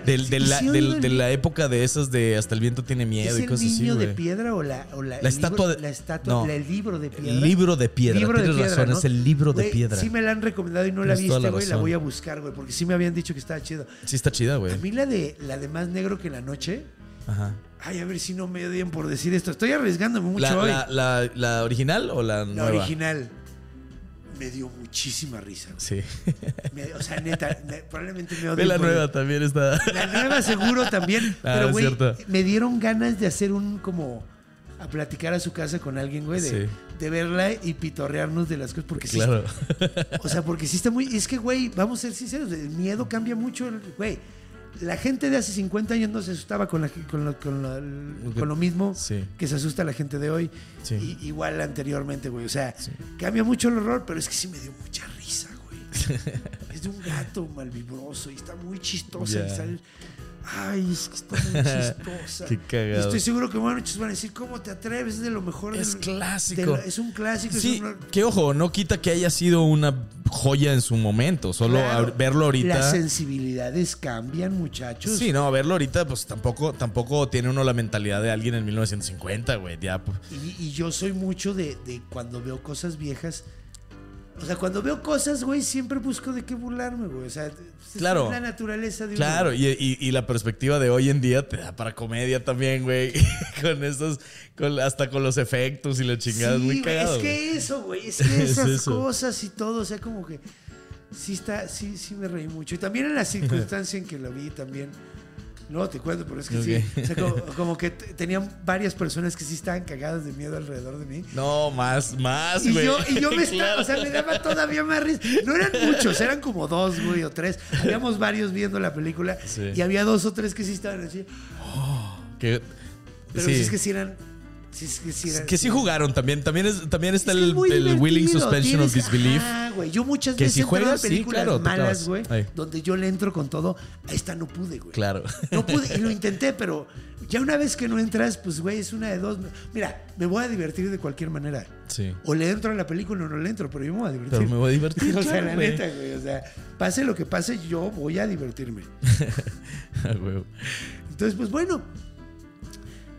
Del- de, ¿Y la, del- el- de la época de esas de Hasta el viento tiene miedo ¿Es y el cosas así, niño de piedra o la, o la, La el estatua libro- de- La estatua, no. la- el libro de piedra. El libro de piedra, Libro de tienes piedra, razón, ¿no? es el libro de piedra. Sí me la han recomendado y no la viste, la güey. La voy a buscar, güey, porque sí me habían dicho que estaba chido. Sí está chida, güey. A mí la de, la de Más Negro que la Noche... Ajá. Ay, a ver si no me odian por decir esto. Estoy arriesgándome mucho La, hoy. la, la- la original o la, La nueva? original me dio muchísima risa. güey. Sí. Me- o sea, neta, me- probablemente me odien Ve la nueva también está. La nueva seguro también. Ah, pero, güey, cierto. me dieron ganas de hacer un como a platicar a su casa con alguien, güey, de, Sí. de verla y pitorrearnos de las cosas. Porque sí, Claro. o sea, porque sí está muy. Es que, güey, vamos a ser sinceros, el miedo cambia mucho, güey. La gente de hace 50 años no se asustaba con, la, con, lo, con, lo, con lo mismo Sí. que se asusta la gente de hoy. Sí. Y- igual anteriormente, güey. O sea, cambia mucho el horror, pero es que sí me dio mucha risa, güey. es de un gato malvibroso y está muy chistosa. Ya. y sale- Ay, es que está muy chistosa. Qué cagado. Y estoy seguro que muchos van a decir, ¿cómo te atreves? Es de lo mejor. Es del- clásico. es un clásico. Sí, es un- que ojo, no quita que haya sido una joya en su momento. Solo Claro, verlo ahorita. Las sensibilidades cambian, muchachos. Sí, no, verlo ahorita, pues tampoco, tampoco tiene uno la mentalidad de alguien en 1950, güey. Ya, pues, Y, y yo soy mucho de, de cuando veo cosas viejas. O sea, cuando veo cosas, güey, siempre busco de qué burlarme, güey. O sea, es Claro. la naturaleza de. Claro, y, y- y la perspectiva de hoy en día te da para comedia también, güey. con estos, con, hasta con los efectos y la chingada. es Sí, muy cagado. es güey. que eso, güey. Es que Es esas cosas y todo, o sea, como que sí está, sí, sí me reí mucho. Y también en la circunstancia en que lo vi también. No, te cuento, pero es que sí. O sea, como, como que tenían varias personas que sí estaban cagadas de miedo alrededor de mí. No, más, más, Y güey. yo, y yo me estaba, Claro. o sea, me daba todavía más risa. No eran muchos, eran como dos, güey, o tres. Habíamos varios viendo la película Sí. y había dos o tres que sí estaban así. Que, Pero sí. sí es que sí eran. Sí, es que sí eran. Que sí jugaron también. También, es, también está Es el, el willing suspension of disbelief. Ah, güey. Yo muchas Que veces si juegas, películas claro, malas, güey, donde yo le entro con todo. A esta no pude, güey. Claro. No pude y lo intenté, pero ya una vez que no entras, pues, güey, es una de dos. Mira, me voy a divertir de cualquier manera. Sí. O le entro a la película o no le entro, pero yo me voy a divertir. Pero me voy a divertir, o sea, claro, la güey. neta, güey. O sea, pase lo que pase, yo voy a divertirme. Entonces, pues bueno.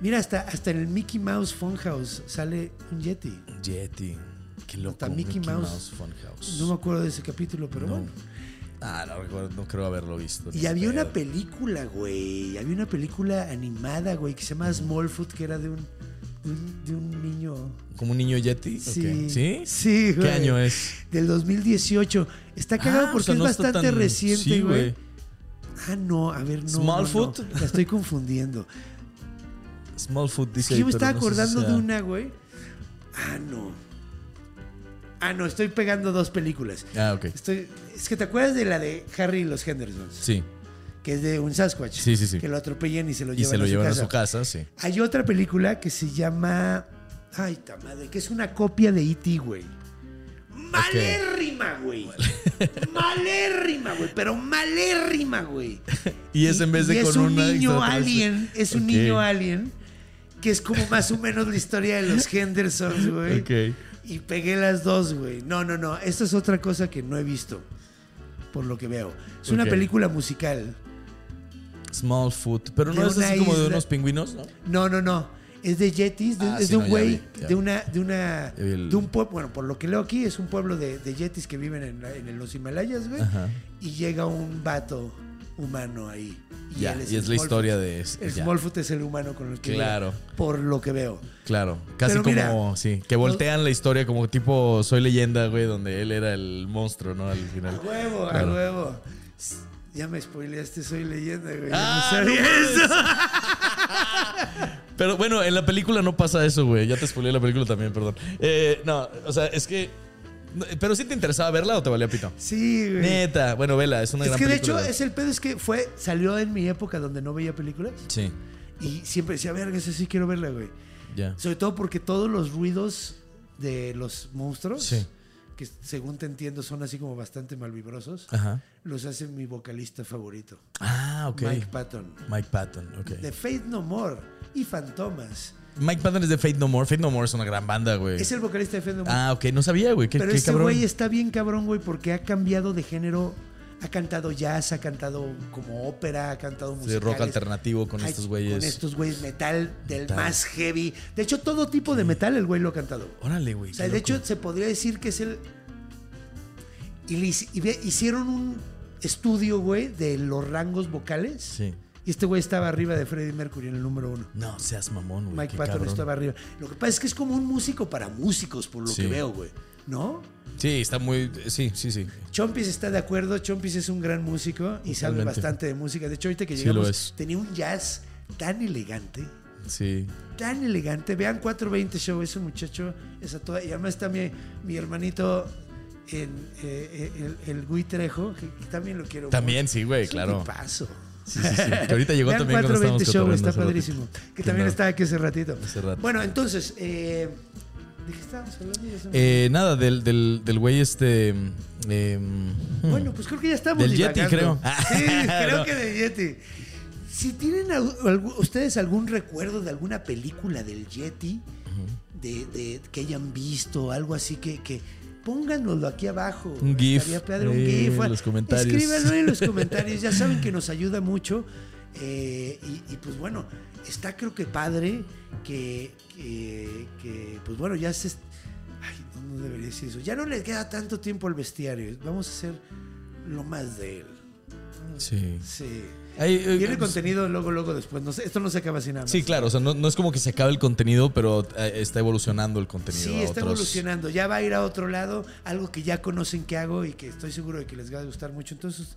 Mira, hasta, hasta en el Mickey Mouse Funhouse sale un Yeti. Yeti. Qué loco. Hasta Mickey Mouse. Funhouse. No me acuerdo de ese capítulo, pero No. bueno. Ah, no recuerdo, no creo haberlo visto. Y había una película, güey. Había una película animada, güey, que se llama Smallfoot, que era de un, de un, de un niño. ¿Como un niño Yeti? Sí. ¿Sí? Sí, güey. ¿Qué año es? Del 2018. Está cagado Ah, porque o sea, es no bastante tan- reciente, sí, güey. Ah, no, a ver, no. Smallfoot. no, no. La estoy confundiendo. Smallfoot dice. que yo me estaba no sé si acordando sea- de una, güey. Ah, no. Ah, no, estoy pegando dos películas. Ah, ok. Estoy, es que te acuerdas de la de Harry y los Hendersons, Sí. que es de un Sasquatch. Sí, sí, sí. Que lo atropellan y se lo Y llevan, se lo a, su llevan casa. a su casa, sí. Hay otra película que se llama. Ay, ta madre, que es una copia de E.T., güey. Malérrima, güey. Malérrima, güey. Pero malérrima, güey. Y es en vez de y con es un una niño alien. Es un niño alien. Que es como más o menos la historia de los Hendersons, güey. Ok. Y pegué las dos, güey. No, no, no. Esta es otra cosa que no he visto. Por lo que veo. Es una película musical. Smallfoot. Pero no es así como de unos pingüinos, ¿no? No, no, no. Es de Yetis, de- Ah, es sí, de un güey, de una, de una, el- de un pueblo, bueno, por lo que leo aquí, es un pueblo de, de Yetis que viven en, en los Himalayas, güey. Y llega un vato humano ahí. Ya, él y es la historia de... Ya. Smallfoot es el humano con el que Claro. por lo que veo. Claro, casi Pero mira, como, sí, que voltean la historia como tipo Soy leyenda, güey, donde él era el monstruo, ¿no? Al A final. huevo, Claro. a huevo. Ya me spoileaste, soy leyenda, güey. Ah, no sabía no eso. Pero bueno, en la película no pasa eso, güey. Ya te spoileé la película también, perdón. Eh, no, o sea, es que... Pero sí te interesaba verla o te valía pito. Sí, güey. Neta, bueno, vela, es una Es gran que de película. hecho, es el pedo es que fue, salió en mi época donde no veía películas. Sí, Y siempre decía, verga, esa sí quiero verla, güey. ya. Sobre todo porque todos los ruidos de los monstruos, Sí. que según te entiendo son así como bastante malvibrosos, Ajá. los hace mi vocalista favorito, Ah, ok. Mike Patton. Mike Patton, ok. De Faith No More y Fantomas. Mike Patton es de Fate No More. Fate No More es una gran banda, güey. Es el vocalista de Faith No More. Ah, ok, no sabía, güey. Qué, Pero qué este cabrón. güey está bien cabrón, güey, porque ha cambiado de género. Ha cantado jazz, ha cantado como ópera, ha cantado Sí, musicales. rock alternativo con Ay, estos güeyes. Con estos güeyes, metal del Metal. más heavy. De hecho, todo tipo de metal el güey lo ha cantado. Órale, güey. O sea, qué de loco. hecho, se podría decir que es el. Y, le hicieron un estudio, güey, de los rangos vocales. Sí. Y este güey estaba arriba de Freddie Mercury en el número uno. No, seas mamón, güey. Mike Patton cabrón. estaba arriba. Lo que pasa es que es como un músico para músicos, por lo Sí. que veo, güey. ¿No? Sí, está muy. Sí, sí, sí. Chompis está de acuerdo. Chompis es un gran músico y sabe bastante de música. De hecho, ahorita que Sí, llegamos, lo es. tenía un jazz tan elegante. Sí. Tan elegante. Vean 420 Show, ese muchacho es a toda. Y además está mi, mi hermanito, en, eh, eh, el, el Gui Trejo, que, también lo quiero. También, mucho. sí, güey, Es un claro. Sí, sí, sí. Que ahorita llegó también cuando 420 estábamos Show, está padrísimo. ratito. Que también no. estaba aquí hace ratito. Hace rato. Bueno, entonces, eh, ¿de qué estábamos hablando? Eh, nada, del, del, del güey este. eh, Bueno, pues creo que ya estamos Del Yeti, divagando. creo. Sí, creo No. que del Yeti. Si tienen ustedes algún recuerdo de alguna película del Yeti, de, de- que hayan visto, algo así que, que pónganoslo aquí abajo. Un GIF, Estaría padre, un eh, GIF. en los comentarios. Escríbanlo en los comentarios. Ya saben que nos ayuda mucho. Eh, y, y, pues bueno, está creo que padre que, que, que, pues bueno, ya se... Ay, no, no debería decir eso. Ya no le queda tanto tiempo al bestiario. Vamos a hacer lo más de él. sí. Sí. Eh, Viene pues, contenido luego, luego después. No sé, esto no se acaba así nada más. Sí, claro, o sea, no, no es como que se acabe el contenido, pero eh, está evolucionando el contenido. Sí, está otros- evolucionando. Ya va a ir a otro lado, algo que ya conocen que hago y que estoy seguro de que les va a gustar mucho. Entonces,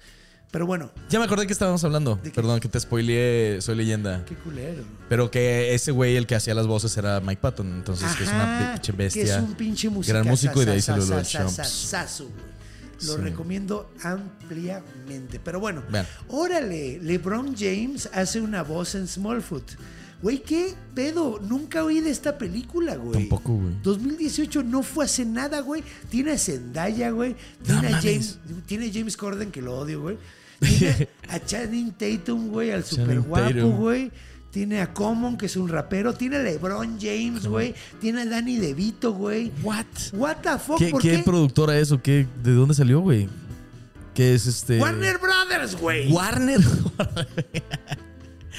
pero bueno, Ya me acordé que estábamos hablando. Perdón, que te spoileé, soy leyenda. qué culero. Pero que ese güey, el que hacía las voces, era Mike Patton. Entonces, que es una pinche Que bestia. es un pinche músico. Gran músico y de ahí salió. Lo Sí. recomiendo ampliamente. Pero bueno, órale, LeBron James hace una voz en Smallfoot. Güey, ¿qué pedo? Nunca oí de esta película, güey. Tampoco, güey. 2018 no fue hace nada, güey. Tiene a Zendaya, güey. Tiene, a. James, tiene a James Corden, que lo odio, güey. Tiene a Channing Tatum, güey, al super guapo, güey. Tiene a Common, que es un rapero. Tiene a LeBron James, güey. Tiene a Danny DeVito, güey. ¿What? What the fuck? ¿Qué, ¿Por qué qué? productora es o qué? ¿De dónde salió, güey? ¿Qué es este? Warner Brothers, güey. Warner.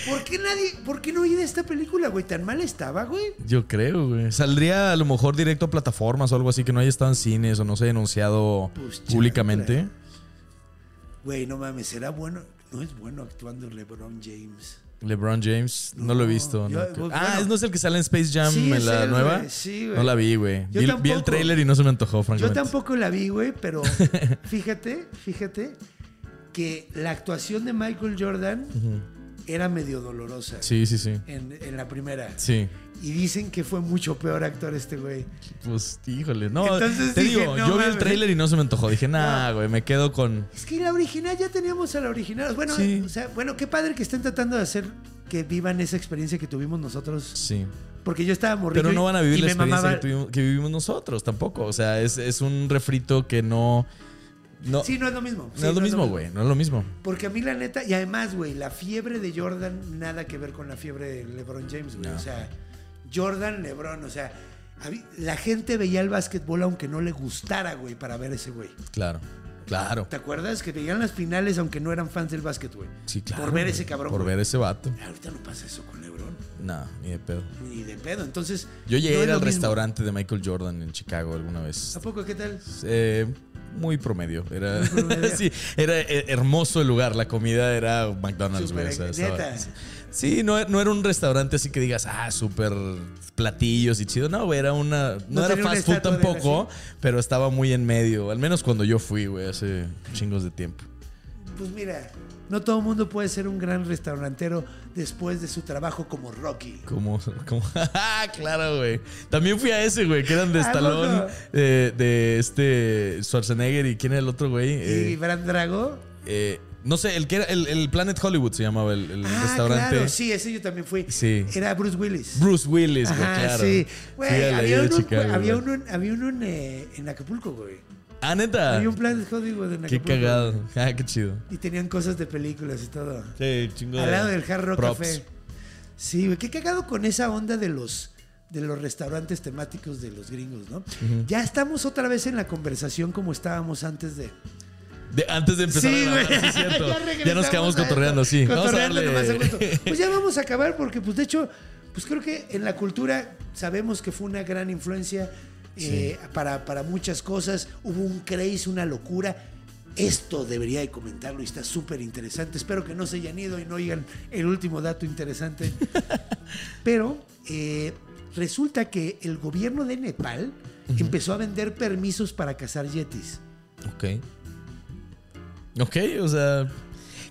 ¿Por qué nadie, por qué no oí de esta película, güey? ¿Tan mal estaba, güey? Yo creo, güey. Saldría a lo mejor directo a plataformas o algo así que no haya estado en cines o no se haya anunciado Pues, públicamente. Güey, no mames, será bueno. No es bueno actuando LeBron James. LeBron James, no, No, lo he visto. yo- no. pues, ah, bueno. ¿es no es el que sale en Space Jam Sí, en la nueva? Sí, güey. no la vi, güey. Yo Vi, vi el tráiler y no se me antojó, Yo francamente. tampoco la vi, güey, pero fíjate, fíjate que la actuación de Michael Jordan era medio dolorosa Sí, sí, sí. en, en la primera. Sí. Y dicen que fue mucho peor actor este güey. Pues, híjole. No, Entonces te dije, digo, no yo vi el tráiler y no se me antojó. Dije, nah, güey, me quedo con. Es que la original ya teníamos a la original. Bueno, Sí. o sea, bueno, qué padre que estén tratando de hacer que vivan esa experiencia que tuvimos nosotros. Sí. Porque yo estaba morrido. Pero no van a vivir la experiencia mamaba- que, tuvimos- que vivimos nosotros tampoco. O sea, es, es un refrito que no. No, Sí, no es lo mismo. Sí, no es lo mismo, güey. No es lo mismo. Porque a mí la neta, y además, güey, la fiebre de Jordan nada que ver con la fiebre de LeBron James, güey. No. O sea, Jordan, LeBron, o sea, la gente veía el básquetbol aunque no le gustara, güey, para ver ese güey. Claro. Claro. ¿Te acuerdas? Que veían las finales aunque no eran fans del básquet, güey. Sí, claro. Por ver güey. ese cabrón. Por güey. ver ese vato. Ahorita no pasa eso con LeBron. No, ni de pedo. Ni de pedo. Entonces. Yo llegué no al mismo. restaurante de Michael Jordan en Chicago alguna vez. ¿A poco qué tal? Eh, muy promedio. Era, Muy promedio. sí, era hermoso el lugar. La comida era McDonald's, güey. Súper, o sea, estaba- neta. sí, no, no era un restaurante así que digas, ah, súper platillos y chido. No, güey, era una. No, No era fast food tampoco, pero estaba muy en medio. Al menos cuando yo fui, güey, hace chingos de tiempo. Pues mira, no todo el mundo puede ser un gran restaurantero después de su trabajo como Rocky. Como, como, ah, claro, güey. También fui a ese, güey, que eran de ¿A Stallone, eh, de este Schwarzenegger y quién era el otro, güey. y Eh, Brand Drago. eh, no sé, el que era el, el Planet Hollywood se llamaba el, el Ah, restaurante. claro, sí, ese yo también fui. Sí. Era Bruce Willis. Bruce Willis, güey, claro. sí. Güey, había, había, uno, en, eh, en Acapulco, güey. Ah, neta. Había un plan de Hollywood en Qué Acapulco. cagado. Ah, qué chido. Y tenían cosas de películas y todo. Sí, chingo Al lado del Hard Rock props. Café. Sí, güey, qué cagado con esa onda de los de los restaurantes temáticos de los gringos, ¿no? Ya estamos otra vez en la conversación como estábamos antes de... De- antes de empezar Sí, a grabar, sí, cierto. ya, nos quedamos cotorreando, sí. Vamos a Cotorreando nomás a darle. gusto. Pues ya vamos a acabar porque, pues de hecho, pues creo que en la cultura sabemos que fue una gran influencia eh, para, para muchas cosas. Hubo un craze, una locura. Esto debería de comentarlo y está súper interesante. Espero que no se hayan ido y no oigan el último dato interesante. Pero eh, resulta que el gobierno de Nepal empezó a vender permisos para cazar yetis. Ok. Ok, o sea.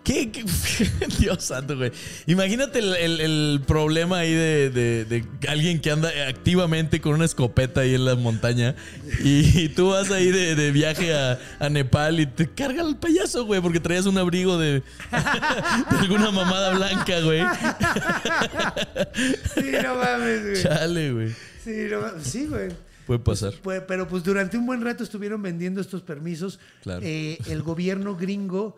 ¿Qué? qué- Dios santo, güey. Imagínate el, el- el problema ahí de, de- de alguien que anda activamente con una escopeta ahí en la montaña y, tú vas ahí de, de viaje a, a Nepal y te carga el payaso, güey, porque traías un abrigo de, de alguna mamada blanca, güey. Sí, no mames, güey. Chale, güey. Sí, no mames. Sí, güey. Puede pasar. Pues, pero pues durante un buen rato estuvieron vendiendo estos permisos. Claro. Eh, el gobierno gringo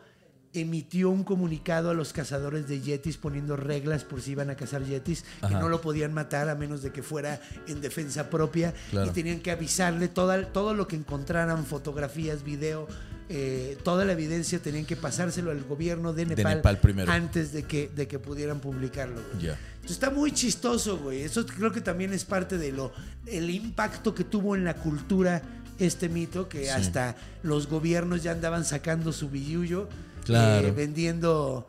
emitió un comunicado a los cazadores de yetis poniendo reglas por si iban a cazar yetis, que no lo podían matar a menos de que fuera en defensa propia Claro. y tenían que avisarle toda, todo lo que encontraran, fotografías, video, eh, toda la evidencia tenían que pasárselo al gobierno de Nepal, Nepal primero. antes de que, de que pudieran publicarlo. Entonces, Está muy chistoso, güey. Eso creo que también es parte de lo el impacto que tuvo en la cultura este mito, que hasta los gobiernos ya andaban sacando su billullo, Claro. eh, vendiendo,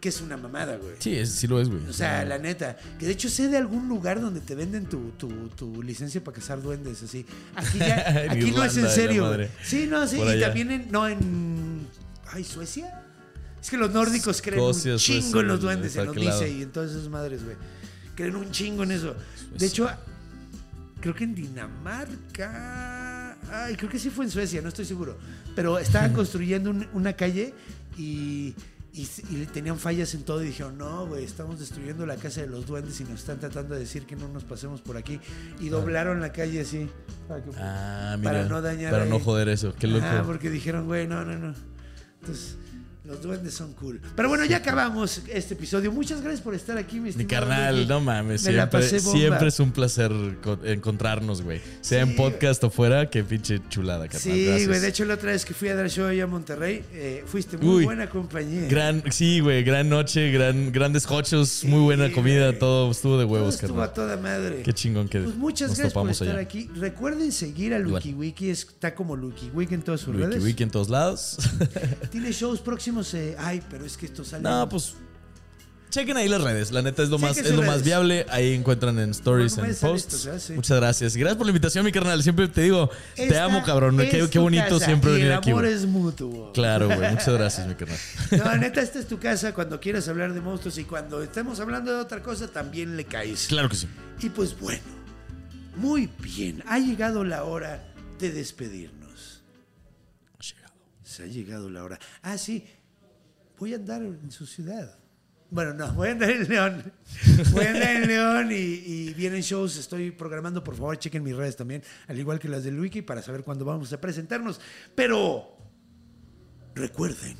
que es una mamada, güey. Sí, es- sí lo es, güey. O sea, la neta, que de hecho sé de algún lugar donde te venden tu, tu, tu licencia para cazar duendes, así. Aquí ya, aquí no es en serio. güey. Sí, no, sí, Por y allá. también en, no en, ay, Suecia. Es que los nórdicos creen Escocia, un chingo Suecia, en los duendes, ¿para en los dice y en todas esas madres, güey. Creen un chingo en eso. De hecho, creo que en Dinamarca. Ay, creo que sí fue en Suecia, no estoy seguro. Pero estaban construyendo un- una calle y, y, y tenían fallas en todo y dijeron, no, güey, estamos destruyendo la casa de los duendes y nos están tratando de decir que no nos pasemos por aquí. Y doblaron la calle así. para que- Ah, mira. Para no dañar Para no joder eso. Qué loco. Ajá, porque dijeron, güey, no, no, no. Entonces, los duendes son cool. Pero bueno, ya acabamos este episodio. Muchas gracias por estar aquí, mi Mi carnal, Ricky. no mames. Me Siempre, es un placer co- encontrarnos, güey. Sea Sí. en podcast o fuera, qué pinche chulada, carnal. Sí, Gracias. güey. De hecho, la otra vez que fui a dar show allá a Monterrey, eh, fuiste muy Uy. buena compañía. Gran, sí, güey, gran noche, gran, grandes hochos, muy buena comida, güey. todo estuvo de Todo huevos, estuvo carnal. a toda madre. Qué chingón que Pues muchas nos gracias por estar allá. aquí. Recuerden seguir a. LukiWiki. Está como LukiWiki en todas sus Wiki, redes. wiki en todos lados. Tiene shows próximos. Eh, ay, pero es que esto sale. no, pues. Chequen ahí las redes, la neta es lo más, es lo más viable. Ahí encuentran en stories, en sale posts. esto, ¿verdad? Sí. Muchas gracias. Y gracias por la invitación, mi carnal. Siempre te digo, te amo, cabrón. Qué, qué bonito casa siempre y venir el aquí. amor güey. es mutuo. Claro, güey. Muchas gracias, mi carnal. No, neta, esta es tu casa cuando quieras hablar de monstruos y cuando estemos hablando de otra cosa también le caes. Claro que sí. Y pues bueno, muy bien, ha llegado la hora de despedirnos. Se ha llegado la hora. Ah, sí, voy a andar en su ciudad. Bueno, no, voy a andar en León. Voy a andar en León y, vienen shows. Estoy programando, por favor, chequen mis redes también, al igual que las del Wiki, para saber cuándo vamos a presentarnos. Pero recuerden,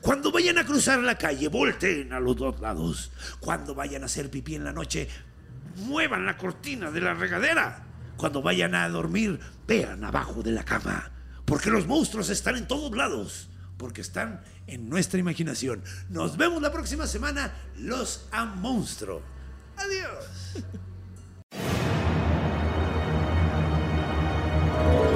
cuando vayan a cruzar la calle, volteen a los dos lados. Cuando vayan a hacer pipí en la noche, muevan la cortina de la regadera. Cuando vayan a dormir, vean abajo de la cama. porque los monstruos están en todos lados, porque están en nuestra imaginación. Nos vemos la próxima semana, los a monstruo. Adiós.